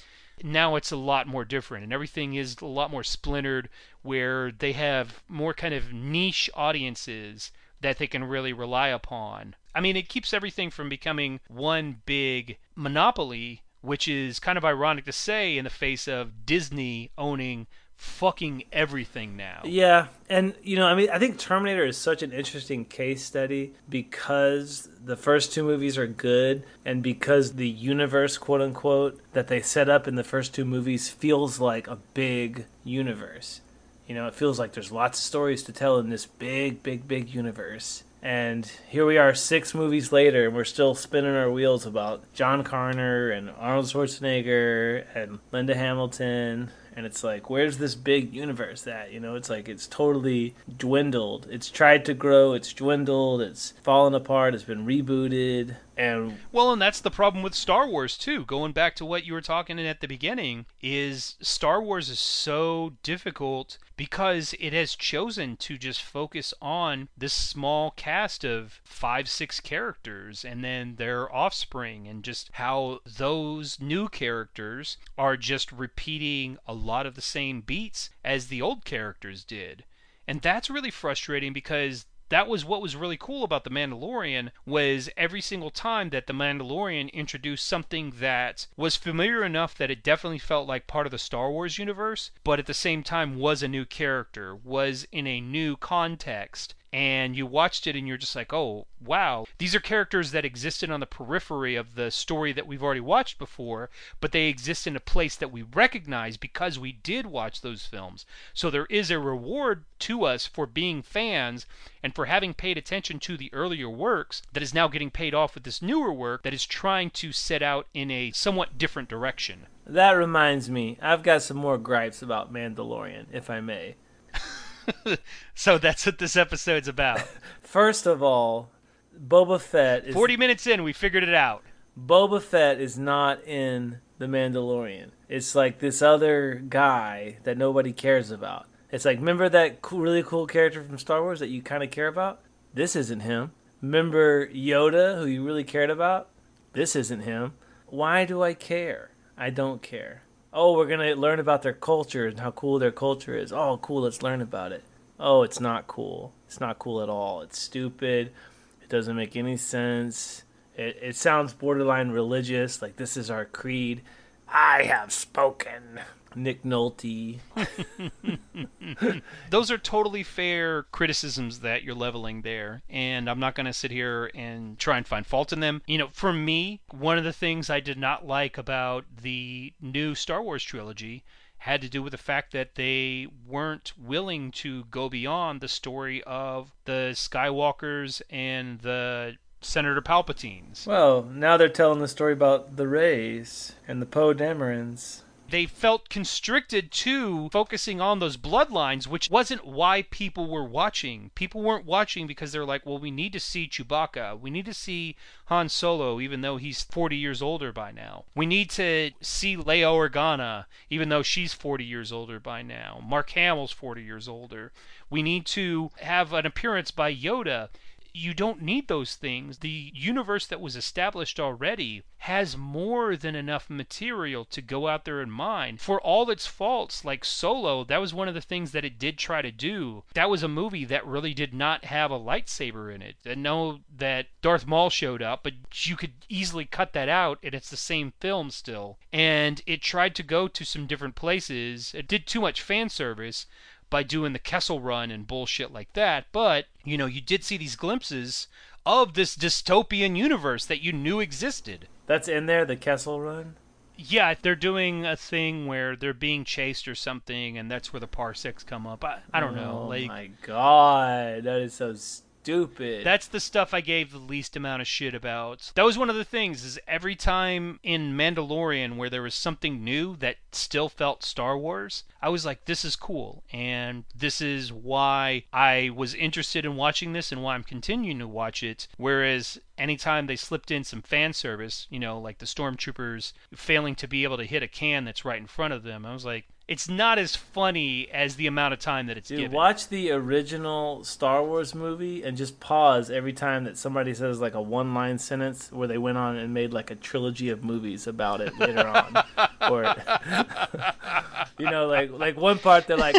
now it's a lot more different and everything is a lot more splintered where they have more kind of niche audiences that they can really rely upon. I mean, it keeps everything from becoming one big monopoly, which is kind of ironic to say in the face of Disney owning fucking everything now. Yeah, and you know, I mean, I think Terminator is such an interesting case study because the first two movies are good, and because the universe, quote unquote, that they set up in the first two movies feels like a big universe. You know, it feels like there's lots of stories to tell in this big, big, big universe. And here we are, six movies later, and we're still spinning our wheels about John Connor and Arnold Schwarzenegger and Linda Hamilton and it's like where's this big universe that you know it's like it's totally dwindled. It's tried to grow. It's dwindled. It's fallen apart. It's been rebooted and well and that's the problem with star wars too. Going back to what you were talking at the beginning is star wars is so difficult because it has chosen to just focus on this small cast of five six characters and then their offspring and just how those new characters are just repeating a lot of the same beats as the old characters did. And that's really frustrating because that was what was really cool about the Mandalorian was every single time that the Mandalorian introduced something that was familiar enough that it definitely felt like part of the Star Wars universe, but at the same time was a new character, was in a new context, and you watched it and you're just like, oh, wow. These are characters that existed on the periphery of the story that we've already watched before, but they exist in a place that we recognize because we did watch those films. So there is a reward to us for being fans and for having paid attention to the earlier works that is now getting paid off with this newer work that is trying to set out in a somewhat different direction. That reminds me, I've got some more gripes about Mandalorian, if I may. [laughs] so that's what this episode's about. [laughs] First of all, Boba Fett is 40 minutes in, we figured it out. Boba Fett is not in The Mandalorian. It's like this other guy that nobody cares about. It's like, remember that cool, really cool character from Star Wars that you kind of care about? This isn't him. Remember Yoda, who you really cared about? This isn't him. Why do I care? I don't care oh, we're to learn about their culture and how cool their culture is. Oh, cool, let's learn about it. Oh, it's not cool. It's not cool at all. It's stupid. It doesn't make any sense. It, it sounds borderline religious, like this is our creed. I have spoken. Nick Nolte. [laughs] Those are totally fair criticisms that you're leveling there, and I'm not going to sit here and try and find fault in them. You know, for me, one of the things I did not like about the new Star Wars trilogy had to do with the fact that they weren't willing to go beyond the story of the Skywalkers and the Senator Palpatine's. Well, now they're telling the story about the Reys and the Poe Damerons. They felt constricted to focusing on those bloodlines, which wasn't why people were watching. People weren't watching because they're like, well, we need to see Chewbacca. We need to see Han Solo, even though he's 40 years older by now. We need to see Leia Organa, even though she's 40 years older by now. Mark Hamill's 40 years older. We need to have an appearance by Yoda you don't need those things. The universe that was established already has more than enough material to go out there and mine. For all its faults, like Solo, that was one of the things that it did try to do. That was a movie that really did not have a lightsaber in it. I know that Darth Maul showed up, but you could easily cut that out and it's the same film still. And it tried to go to some different places. It did too much fan service by doing the Kessel run and bullshit like that. But, you know, you did see these glimpses of this dystopian universe that you knew existed. That's in there, the Kessel Run? Yeah, they're doing a thing where they're being chased or something, and that's where the parsecs come up. I, I don't know. Oh Like my god, that is so stupid. That's the stuff I gave the least amount of shit about. That was one of the things is every time in Mandalorian where there was something new that still felt Star Wars, I was like this is cool and this is why I was interested in watching this and why I'm continuing to watch it. Whereas anytime they slipped in some fan service, you know, like the stormtroopers failing to be able to hit a can that's right in front of them, I was like it's not as funny as the amount of time that it's Dude, given. watch the original Star Wars movie and just pause every time that somebody says like a one line sentence where they went on and made like a trilogy of movies about it later [laughs] on. or [laughs] you know, like like one part they're like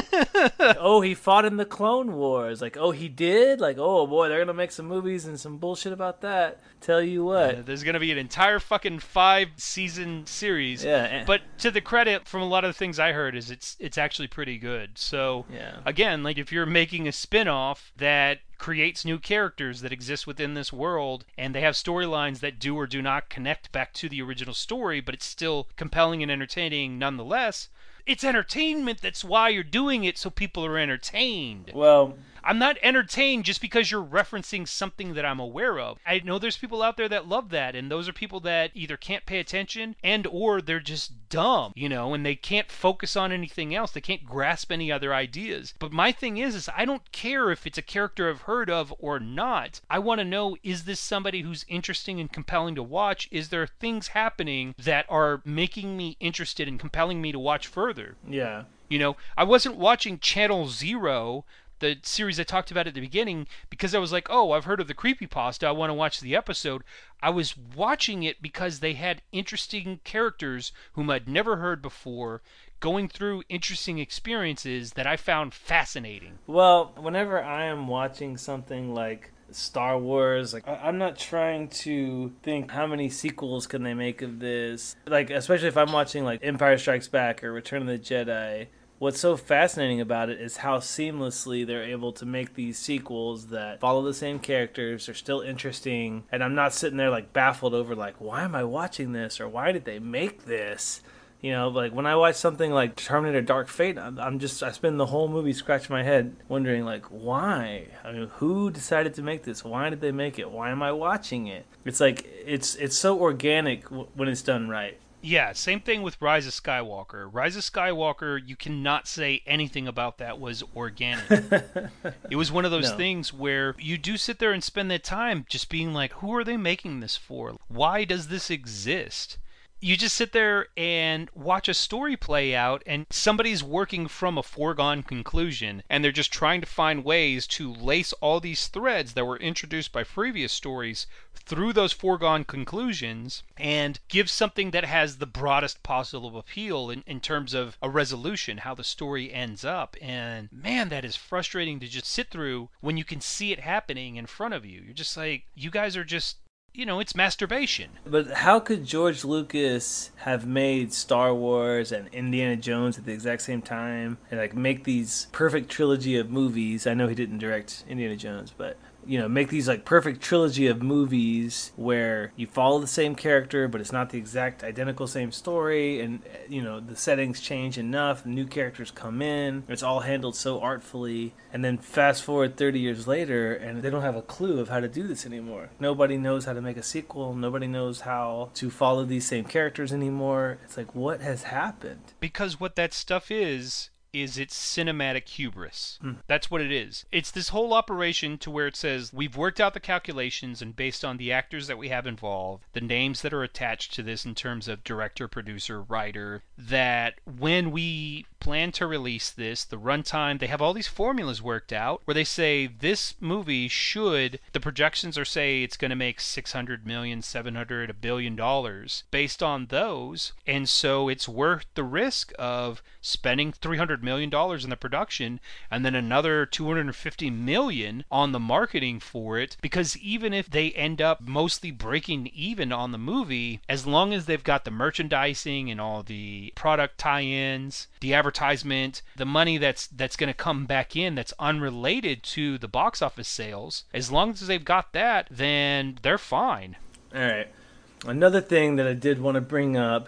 Oh, he fought in the Clone Wars. Like, oh he did? Like, oh boy, they're gonna make some movies and some bullshit about that. Tell you what. Uh, there's going to be an entire fucking five season series. Yeah, But to the credit from a lot of the things I heard is it's it's actually pretty good. So Yeah. again, like if you're making a spin-off that creates new characters that exist within this world and they have storylines that do or do not connect back to the original story, but it's still compelling and entertaining nonetheless. It's entertainment that's why you're doing it so people are entertained. Well, I'm not entertained just because you're referencing something that I'm aware of. I know there's people out there that love that and those are people that either can't pay attention and or they're just dumb, you know, and they can't focus on anything else. They can't grasp any other ideas. But my thing is is I don't care if it's a character I've heard of or not. I want to know is this somebody who's interesting and compelling to watch? Is there things happening that are making me interested and compelling me to watch further? yeah. You know, I wasn't watching Channel Zero, the series I talked about at the beginning, because I was like, oh, I've heard of the creepypasta. I want to watch the episode. I was watching it because they had interesting characters whom I'd never heard before going through interesting experiences that I found fascinating. Well, whenever I am watching something like Star Wars, like I'm not trying to think how many sequels can they make of this. Like especially if I'm watching like Empire Strikes Back or Return of the Jedi. What's so fascinating about it is how seamlessly they're able to make these sequels that follow the same characters, are still interesting, and I'm not sitting there like baffled over like why am I watching this or why did they make this? You know, like when I watch something like Terminator Dark Fate, I'm, I'm just, I spend the whole movie scratching my head wondering, like, why? I mean, who decided to make this? Why did they make it? Why am I watching it? It's like, it's, it's so organic w- when it's done right. Yeah, same thing with Rise of Skywalker. Rise of Skywalker, you cannot say anything about that was organic. [laughs] it was one of those No. things where you do sit there and spend that time just being like, who are they making this for? Why does this exist? You just sit there and watch a story play out, and somebody's working from a foregone conclusion, and they're just trying to find ways to lace all these threads that were introduced by previous stories through those foregone conclusions and give something that has the broadest possible appeal in, in terms of a resolution, how the story ends up. And man, that is frustrating to just sit through when you can see it happening in front of you. You're just like, you guys are just, you know, it's masturbation. But how could George Lucas have made Star Wars and Indiana Jones at the exact same time and like make these perfect trilogy of movies? I know he didn't direct Indiana Jones, but you know, make these like perfect trilogy of movies where you follow the same character, but it's not the exact identical same story, and you know the settings change enough, new characters come in, it's all handled so artfully, and then fast forward 30 years later, and they don't have a clue of how to do this anymore. Nobody knows how to make a sequel. Nobody knows how to follow these same characters anymore. It's like what has happened? Because what that stuff is is its cinematic hubris. Hmm. That's what it is. It's this whole operation to where it says we've worked out the calculations and based on the actors that we have involved, the names that are attached to this in terms of director, producer, writer, that when we plan to release this, the runtime, they have all these formulas worked out where they say this movie should the projections are say it's going to make 600 million, 700, a billion dollars based on those, and so it's worth the risk of spending 300 million dollars in the production and then another 250 million on the marketing for it. Because even if they end up mostly breaking even on the movie as long as they've got the merchandising and all the product tie-ins the advertisement the money that's that's going to come back in that's unrelated to the box office sales as long as they've got that then they're fine All right. Another thing that I did want to bring up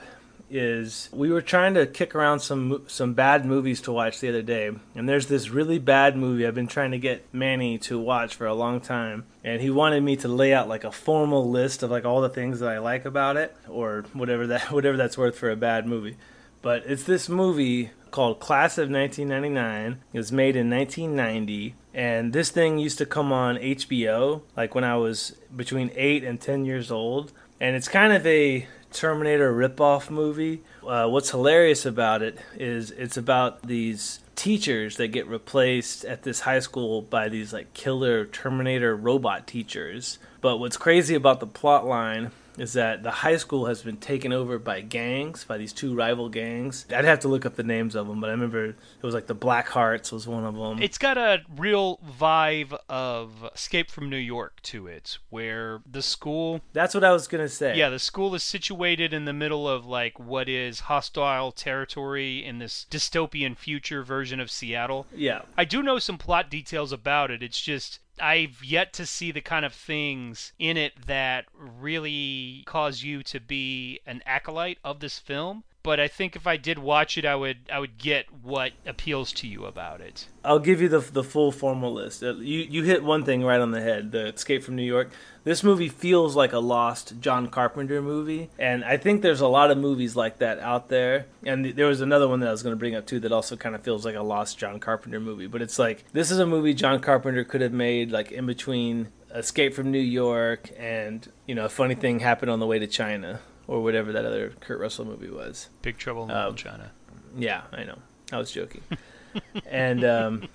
is we were trying to kick around some some bad movies to watch the other day, and there's this really bad movie I've been trying to get Manny to watch for a long time, and he wanted me to lay out like a formal list of like all the things that I like about it, or whatever that [laughs] whatever that's worth for a bad movie. But it's this movie called Class of 1999. It was made in 1990, and this thing used to come on HBO like when I was between 8 and 10 years old. And it's kind of a Terminator ripoff movie. Uh, what's hilarious about it is it's about these teachers that get replaced at this high school by these like killer Terminator robot teachers. But what's crazy about the plot line is that the high school has been taken over by gangs, by these two rival gangs. I'd have to look up the names of them, but I remember it was like the Black Hearts was one of them. It's got a real vibe of Escape from New York to it, where the school, That's what I was gonna say. yeah, the school is situated in the middle of like what is hostile territory in this dystopian future version of Seattle. yeah. I do know some plot details about it. It's just I've yet to see the kind of things in it that really cause you to be an acolyte of this film. But I think if I did watch it, I would I would get what appeals to you about it. I'll give you the the full formal list. Uh, You you hit one thing right on the head. The Escape from New York. This movie feels like a lost John Carpenter movie, and I think there's a lot of movies like that out there. And there was another one that I was going to bring up too that also kind of feels like a lost John Carpenter movie. But it's like this is a movie John Carpenter could have made like in between Escape from New York and you know a funny thing happened on the way to China or whatever that other Kurt Russell movie was. Big Trouble in Um, China. Yeah, I know. I was joking. [laughs] and um,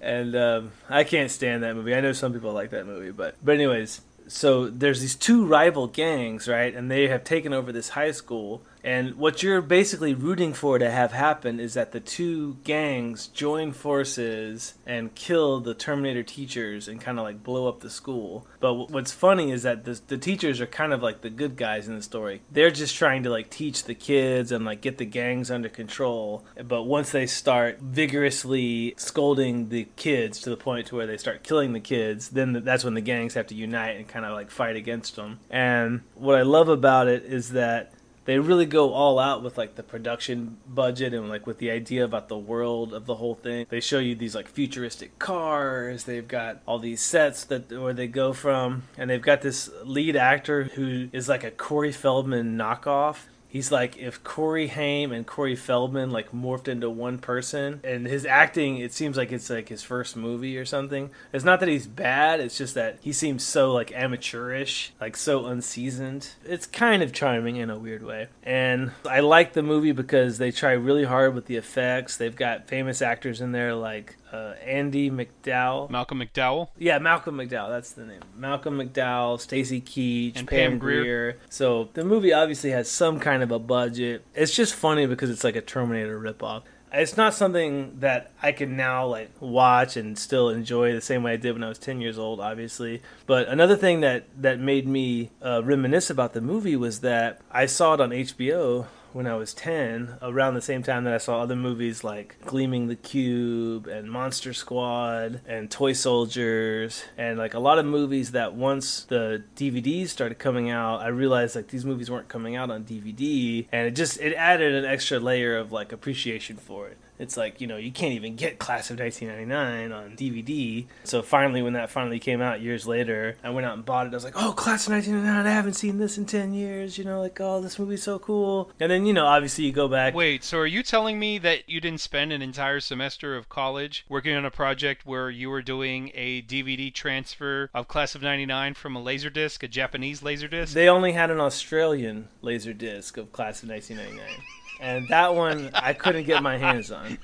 and um, I can't stand that movie. I know some people like that movie, but but anyways, so there's these two rival gangs, right? And they have taken over this high school. And what you're basically rooting for to have happen is that the two gangs join forces and kill the Terminator teachers and kind of like blow up the school. But what's funny is that the, the teachers are kind of like the good guys in the story. They're just trying to like teach the kids and like get the gangs under control. But once they start vigorously scolding the kids to the point to where they start killing the kids, then that's when the gangs have to unite and kind of like fight against them. And what I love about it is that they really go all out with like the production budget and like with the idea about the world of the whole thing. They show you these like futuristic cars. They've got all these sets that where they go from, and they've got this lead actor who is like a Corey Feldman knockoff. He's like if Corey Haim and Corey Feldman like morphed into one person, and his acting it seems like it's like his first movie or something. It's not that he's bad; it's just that he seems so like amateurish, like so unseasoned. It's kind of charming in a weird way, and I like the movie because they try really hard with the effects. They've got famous actors in there like uh, Andy McDowell. Malcolm McDowell. Yeah, Malcolm McDowell. That's the name. Malcolm McDowell, Stacy Keach, And Pam, Pam Grier. Grier. So the movie obviously has some kind of a budget. It's just funny because it's like a Terminator ripoff. It's not something that I can now like watch and still enjoy the same way I did when I was ten years old, obviously. But another thing that that made me uh, reminisce about the movie was that I saw it on HBO when I was 10, around the same time that I saw other movies like Gleaming the Cube and Monster Squad and Toy Soldiers and like a lot of movies that once the DVDs started coming out, I realized like these movies weren't coming out on DVD and it just it added an extra layer of like appreciation for it. It's like, you know, you can't even get Class of 1999 on DVD. So finally, when that finally came out years later, I went out and bought it. I was like, oh, Class of 1999, I haven't seen this in 10 years. You know, like, oh, this movie's so cool. And then, you know, obviously you go back. Wait, so are you telling me that you didn't spend an entire semester of college working on a project where you were doing a DVD transfer of Class of 99 from a Laserdisc, a Japanese Laserdisc? They only had an Australian Laserdisc of Class of 1999 and that one I couldn't get my hands on.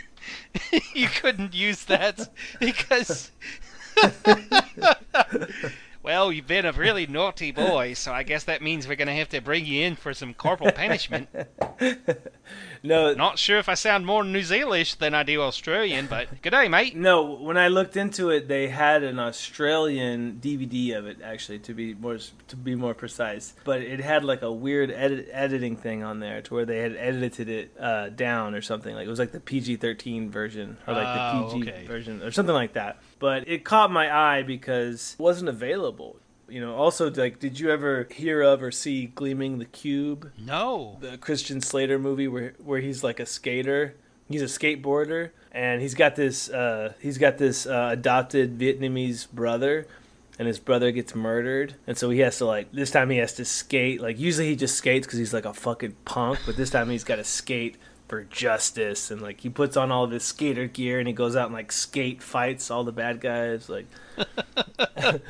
[laughs] you couldn't use that because. [laughs] well, you've been a really naughty boy, so I guess that means we're going to have to bring you in for some corporal punishment. [laughs] no, not sure if I sound more New Zealandish than I do Australian, but [laughs] good day, mate. No, when I looked into it, they had an Australian DVD of it actually, to be more to be more precise. But it had like a weird edit, editing thing on there, to where they had edited it uh, down or something. Like it was like the PG thirteen version or like the PG okay. version or something like that. But it caught my eye because it wasn't available you know also like did you ever hear of or see gleaming the cube? No. The christian slater movie where where he's like a skater. He's a skateboarder and he's got this uh, he's got this uh, adopted vietnamese brother and his brother gets murdered. And so he has to like this time he has to skate. Like usually he just skates because he's like a fucking punk but this time he's got to skate for justice and like he puts on all of his skater gear and he goes out and like skate fights all the bad guys like [laughs] and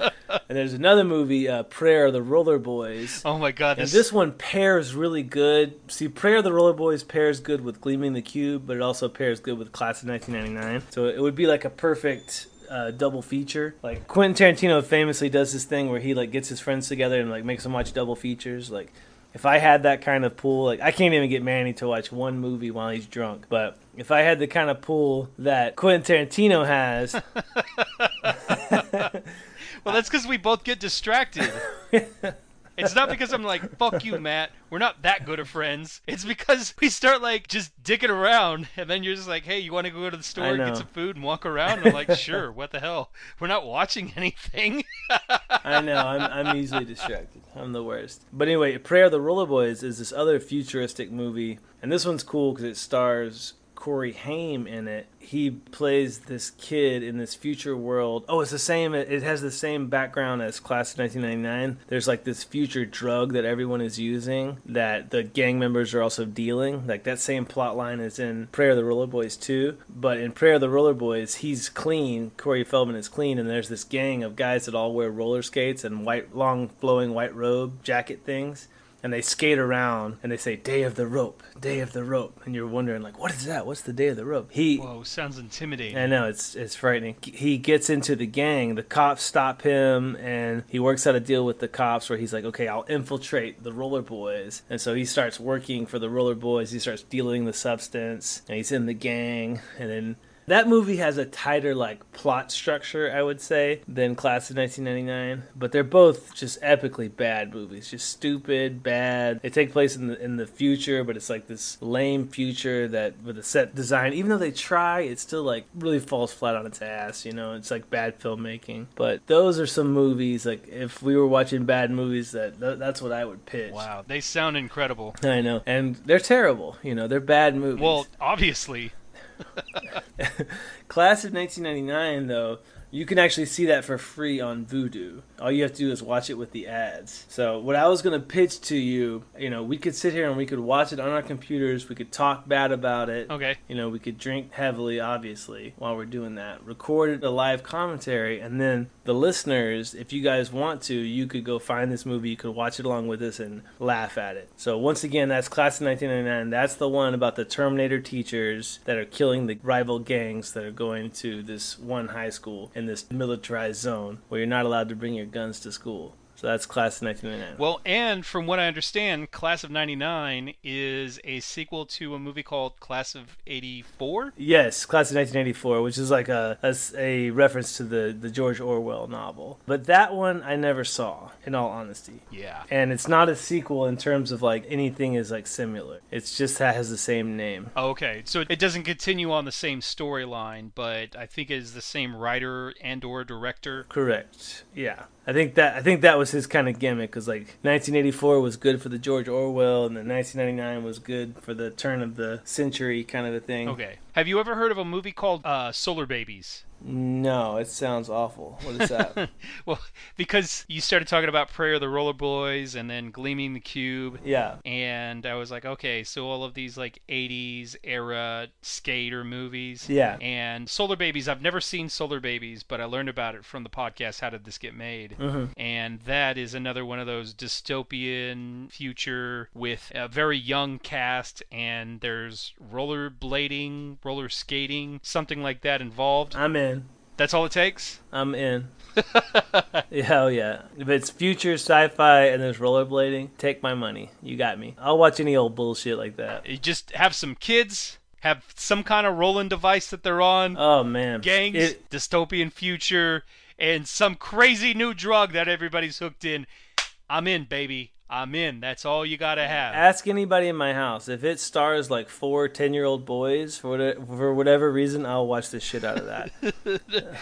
there's another movie uh, prayer of the roller boys oh my god and this... one pairs really good see prayer of the roller boys pairs good with gleaming the cube but it also pairs good with class of 1999 so it would be like a perfect uh, double feature. Like Quentin Tarantino famously does this thing where he like gets his friends together and like makes them watch double features. Like if I had that kind of pool, like I can't even get Manny to watch one movie while he's drunk, but if I had the kind of pool that Quentin Tarantino has. [laughs] well, that's because we both get distracted. [laughs] It's not because I'm like, fuck you, Matt. We're not that good of friends. It's because we start like just dicking around, and then you're just like, hey, you want to go to the store, and get some food, and walk around? And I'm like, sure. What the hell? We're not watching [laughs] anything. I know. I'm, I'm easily distracted. I'm the worst. But anyway, Prayer of the Roller Boys is this other futuristic movie, and this one's cool because it stars Corey Haim in it. He plays this kid in this future world. Oh, it's the same. It has the same background as Class of 1999. There's like this future drug that everyone is using that the gang members are also dealing. Like that same plot line is in Prayer of the Roller Boys too. But in Prayer of the Roller Boys, he's clean. Corey Feldman is clean, and there's this gang of guys that all wear roller skates and white, long, flowing white robe jacket things and they skate around and they say day of the rope day of the rope. And you're wondering like what is that? What's the day of the rope? He whoa sounds intimidating. I know it's it's frightening. He gets into the gang. The cops stop him and he works out a deal with the cops where he's like okay i'll infiltrate the roller boys. And so he starts working for the roller boys. He starts dealing the substance and he's in the gang. And then that movie has a tighter like plot structure, I would say, than Class of 1999. But they're both just epically bad movies, just stupid, bad. They take place in the in the future, but it's like this lame future that with a set design. Even though they try, it still like really falls flat on its ass. You know, it's like bad filmmaking. But those are some movies. Like if we were watching bad movies, that that's what I would pitch. Wow, they sound incredible. I know, and they're terrible. You know, they're bad movies. Well, obviously. Class of 1999, though, you can actually see that for free on Vudu. All you have to do is watch it with the ads. So what I was going to pitch to you, you know, we could sit here and we could watch it on our computers. We could talk bad about it. Okay. You know, we could drink heavily, obviously, while we're doing that. Record a live commentary, and then the listeners, if you guys want to, you could go find this movie. You could watch it along with us and laugh at it. So once again, that's Class of 1999. That's the one about the Terminator teachers that are killing the rival gangs that are going to this one high school in this militarized zone where you're not allowed to bring your guns to school. So that's Class of 1999. Well, and from what I understand, Class of 99 is a sequel to a movie called Class of 84. Yes, Class of 1984, which is like a, a, a reference to the, the George Orwell novel. But that one I never saw, in all honesty. Yeah. And it's not a sequel in terms of like anything is like similar. It's just that has the same name. Okay, so it doesn't continue on the same storyline, but I think it is the same writer and or director. Correct. Yeah. I think that I think that was his kind of gimmick because like 1984 was good for the George Orwell, and then 1999 was good for the turn of the century kind of a thing. Okay. Have you ever heard of a movie called uh, Solar Babies? No, it sounds awful. What is that? [laughs] well, because you started talking about Prayer of the Roller Boys and then Gleaming the Cube. yeah. And I was like, okay, so all of these like 80s era skater movies. Yeah. And Solar Babies, I've never seen Solar Babies, but I learned about it from the podcast How Did This Get Made? Mhm. And that is another one of those dystopian future with a very young cast, and there's rollerblading, roller skating, something like that involved. I'm in. That's all it takes? I'm in. [laughs] yeah, hell yeah. If it's future sci-fi and there's rollerblading, take my money. You got me. I'll watch any old bullshit like that. You just have some kids, have some kind of rolling device that they're on, Oh man. gangs, It- dystopian future, and some crazy new drug that everybody's hooked in. I'm in, baby. I'm in. That's all you gotta have. ask anybody in my house if it stars like four 10-year-old boys for whatever, for whatever reason, I'll watch the shit out of that. [laughs]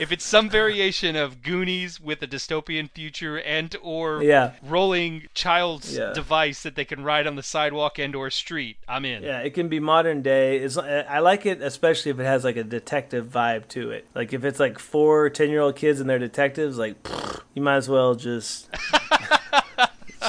If it's some variation of Goonies with a dystopian future and or yeah. rolling child's Yeah. device that they can ride on the sidewalk and or street, I'm in. Yeah, it can be modern day. It's, I like it especially if it has like a detective vibe to it. Like if it's like four 10-year-old kids and they're detectives, like you might as well just [laughs]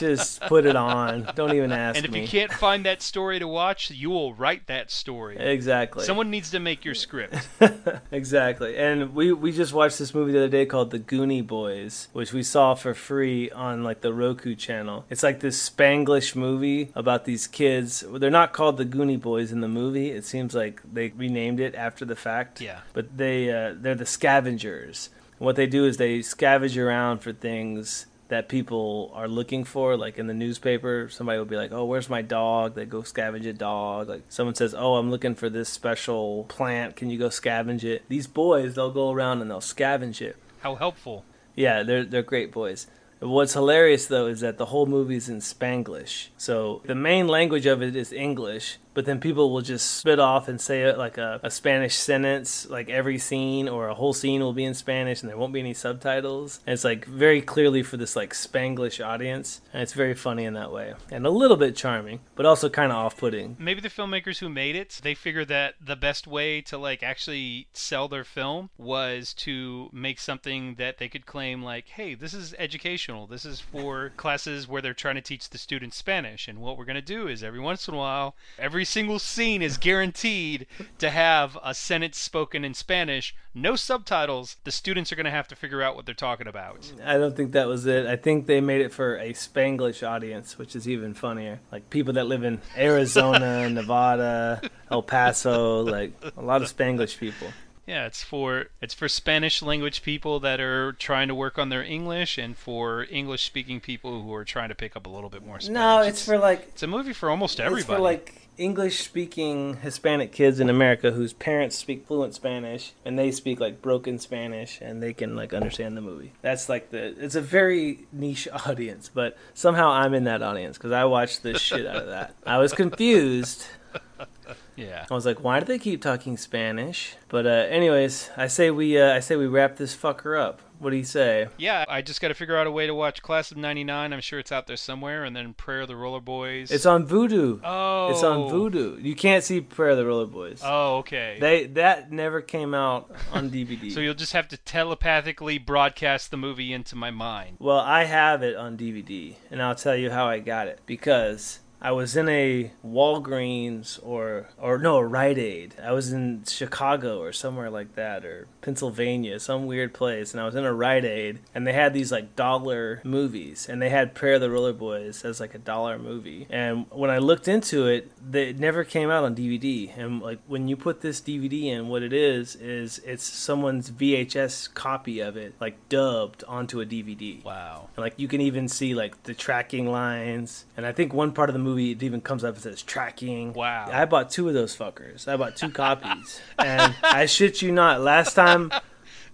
just put it on. Don't even ask And if me. you can't find that story to watch, you will write that story. Exactly. Someone needs to make your script. [laughs] exactly. And we we just watched this movie the other day called The Goonie Boys, which we saw for free on like the Roku channel. It's like this Spanglish movie about these kids. They're not called the Goonie Boys in the movie. It seems like they renamed it after the fact. Yeah. But they uh, they're the scavengers. what they do is they scavenge around for things that people are looking for like in the newspaper somebody will be like oh where's my dog? They go scavenge a dog. Like someone says oh i'm looking for this special plant. Can you go scavenge it? These boys they'll go around and they'll scavenge it. How helpful. yeah they're they're great boys. What's hilarious though is that the whole movie's in Spanglish. So the main language of it is English, but then people will just spit off and say it like a, a Spanish sentence, like every scene or a whole scene will be in Spanish and there won't be any subtitles. And it's like very clearly for this like Spanglish audience. And it's very funny in that way. And a little bit charming, but also kind of off putting. Maybe the filmmakers who made it, they figured that the best way to like actually sell their film was to make something that they could claim like, "Hey, this is educational. This is for classes where they're trying to teach the students Spanish." And what we're going to do is every once in a while, every single scene is guaranteed to have a sentence spoken in Spanish, no subtitles. The students are going to have to figure out what they're talking about. I don't think that was it. I think they made it for a Spanglish audience, which is even funnier. Like people that live in Arizona, [laughs] Nevada, El Paso, like a lot of Spanglish people. Yeah, it's for it's for Spanish language people that are trying to work on their English, and for English speaking people who are trying to pick up a little bit more Spanish. No, it's for like it's a movie for almost everybody. It's for like English speaking Hispanic kids in America whose parents speak fluent Spanish and they speak like broken Spanish and they can like understand the movie. That's like the it's a very niche [laughs] audience, but somehow I'm in that audience cuz I watched the shit out of that. I was confused. [laughs] yeah. I was like, why do they keep talking Spanish? But uh anyways, I say we uh, I say we wrap this fucker up. What do you say? Yeah, I just got to figure out a way to watch Class of '99. I'm sure it's out there somewhere, and then Prayer of the Roller Boys. It's on Vudu. oh, It's on Vudu. You can't see Prayer of the Roller Boys. Oh, okay. They that never came out on [laughs] DVD. so you'll just have to telepathically broadcast the movie into my mind. Well, I have it on DVD, and I'll tell you how I got it. Because I was in a Walgreens or or no, a Rite Aid. I was in Chicago or somewhere like that, or Pennsylvania, some weird place, and I was in a Rite Aid, and they had these like dollar movies, and they had Prayer of the Roller Boys as like a dollar movie. And when I looked into it, they it never came out on DVD. And like when you put this DVD in, what it is is it's someone's VHS copy of it, like dubbed onto a DVD. Wow. And like you can even see like the tracking lines, and I think one part of the movie it even comes up and says tracking. Wow. I bought two of those fuckers. I bought two [laughs] copies, and I shit you not. Last time,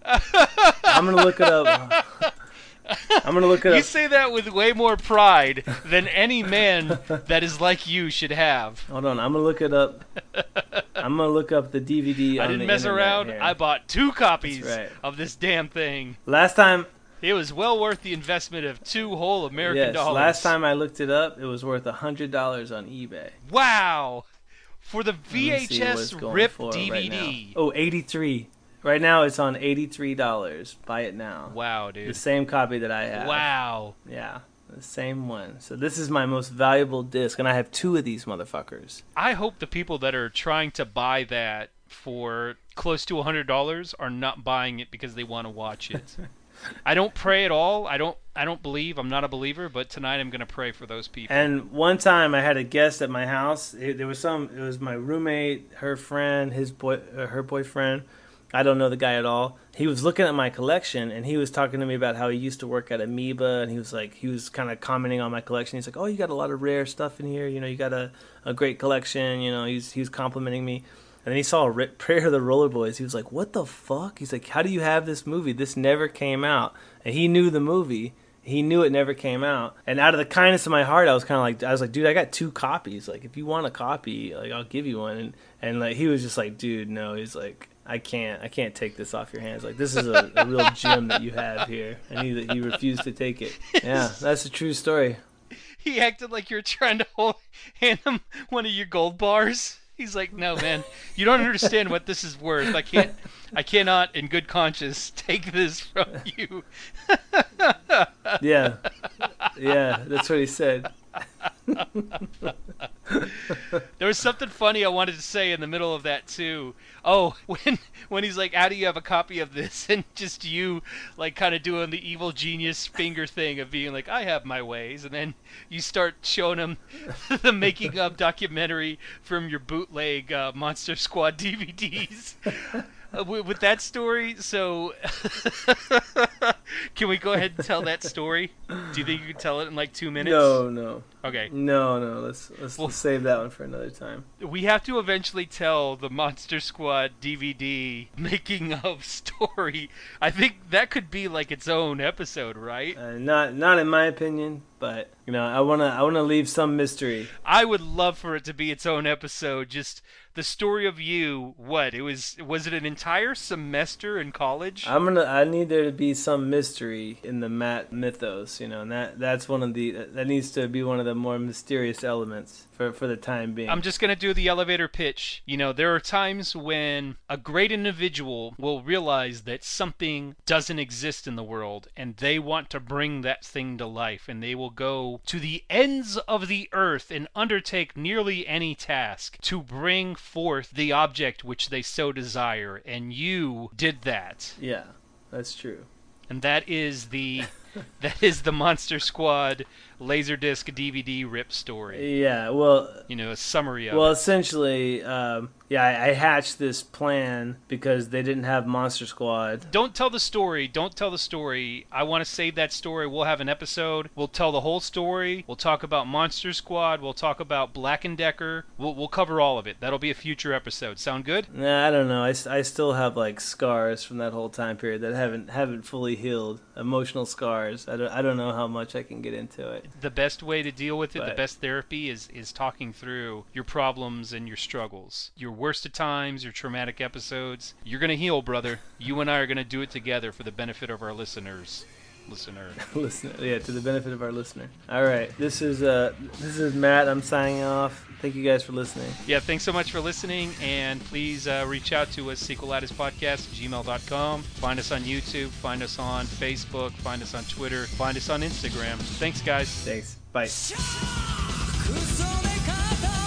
I'm gonna look it up. I'm gonna look it You up. You say that with way more pride than any man that is like you should have. Hold on, I'm gonna look it up. I'm gonna look up the DVD. I didn't mess around. here. I bought two copies right. of this damn thing. Last time, It was well worth the investment of two whole American yes, dollars. last time I looked it up, it was worth a hundred dollars on eBay. Wow. For the Let me see what it's VHS RIP right DVD. now. oh, 83. Right now it's on eighty-three dollars. Buy it now. Wow, dude. The same copy that I have. Wow. Yeah, the same one. So this is my most valuable disc, and I have two of these motherfuckers. I hope the people that are trying to buy that for close to $100 are not buying it because they want to watch it. [laughs] I don't pray at all. I don't I don't believe. I'm not a believer, but tonight I'm going to pray for those people. And one time I had a guest at my house. It, there was some. It was my roommate, her friend, his boy, uh, her boyfriend. I don't know the guy at all. He was looking at my collection and he was talking to me about how he used to work at Amoeba and he was like he was kind of commenting on my collection. He's like, "Oh, you got a lot of rare stuff in here. You know, you got a, a great collection. You know." He's he was complimenting me. And then he saw Ri- Prayer of the Roller Boys. He was like, "What the fuck?" He's like, "How do you have this movie? This never came out." And he knew the movie. He knew it never came out. And out of the kindness of my heart, I was kind of like, I was like, dude, I got two copies. Like, if you want a copy, like, I'll give you one. And and like, he was just like, dude, no. He's like, I can't, I can't take this off your hands. Like, this is a, a real gem that you have here. And he he refused to take it. Yeah, that's a true story. [laughs] he acted like you're trying to hold, hand him one of your gold bars. He's like, "No, man, you don't understand what this is worth. I can't, I cannot, in good conscience, [laughs] take this from you." [laughs] Yeah, yeah, that's what he said. There was something funny I wanted to say in the middle of that too. Oh, [laughs] when when he's like, "How do you have a copy of this?" [laughs] and just you like kind of doing the evil genius finger thing of being like, "I have my ways," and then you start showing him [laughs] the making of documentary from your bootleg uh, Monster Squad DVDs. Uh, with, with that story, so [laughs] can we go ahead and tell that story? Do you think you can tell it in like two minutes? No, no, Okay. no, no. Let's let's, Well- let's save that one for another time. we have to eventually tell the Monster Squad DVD making of [laughs] story. I think that could be like its own episode, right? Uh, not not in my opinion, but you know, I wanna I wanna leave some mystery. I would love for it to be its own episode. Just the story of you. What it was? Was it an entire semester in college? I'm gonna. I need there to be some mystery in the Matt mythos, you know, and that that's one of the that needs to be one of the more mysterious elements for for the time being. I'm just going to do the elevator pitch. You know, there are times when a great individual will realize that something doesn't exist in the world and they want to bring that thing to life and they will go to the ends of the earth and undertake nearly any task to bring forth the object which they so desire. And you did that. yeah, that's true. And that is the [laughs] [laughs] that is the Monster Squad Laserdisc DVD rip story. Yeah. Well, You know, a summary of well, it. essentially, um, yeah, I, I hatched this plan because they didn't have Monster Squad. Don't tell the story. Don't tell the story. I want to save that story. We'll have an episode. We'll tell the whole story. We'll talk about Monster Squad. We'll talk about Black and Decker. We'll, we'll cover all of it. That'll be a future episode. Sound good? Nah, I don't know. I, I still have like scars from that whole time period that haven't haven't fully healed. Emotional scars. I don't I don't know how much I can get into it. The best way to deal with it, the best therapy is is talking through your problems and your struggles, your worst of times, your traumatic episodes. You're gonna heal, brother. You and I are gonna do it together for the benefit of our listeners. Listener. [laughs] listener. Yeah, to the benefit of our listener. All right, this is uh, this is Matt. I'm signing off. Thank you guys for listening. Yeah, thanks so much for listening, and please uh, reach out to us, sequelitis podcast gmail.com. Find us on YouTube, find us on Facebook, find us on Twitter, find us on Instagram. Thanks, guys. Thanks. Bye. 嘘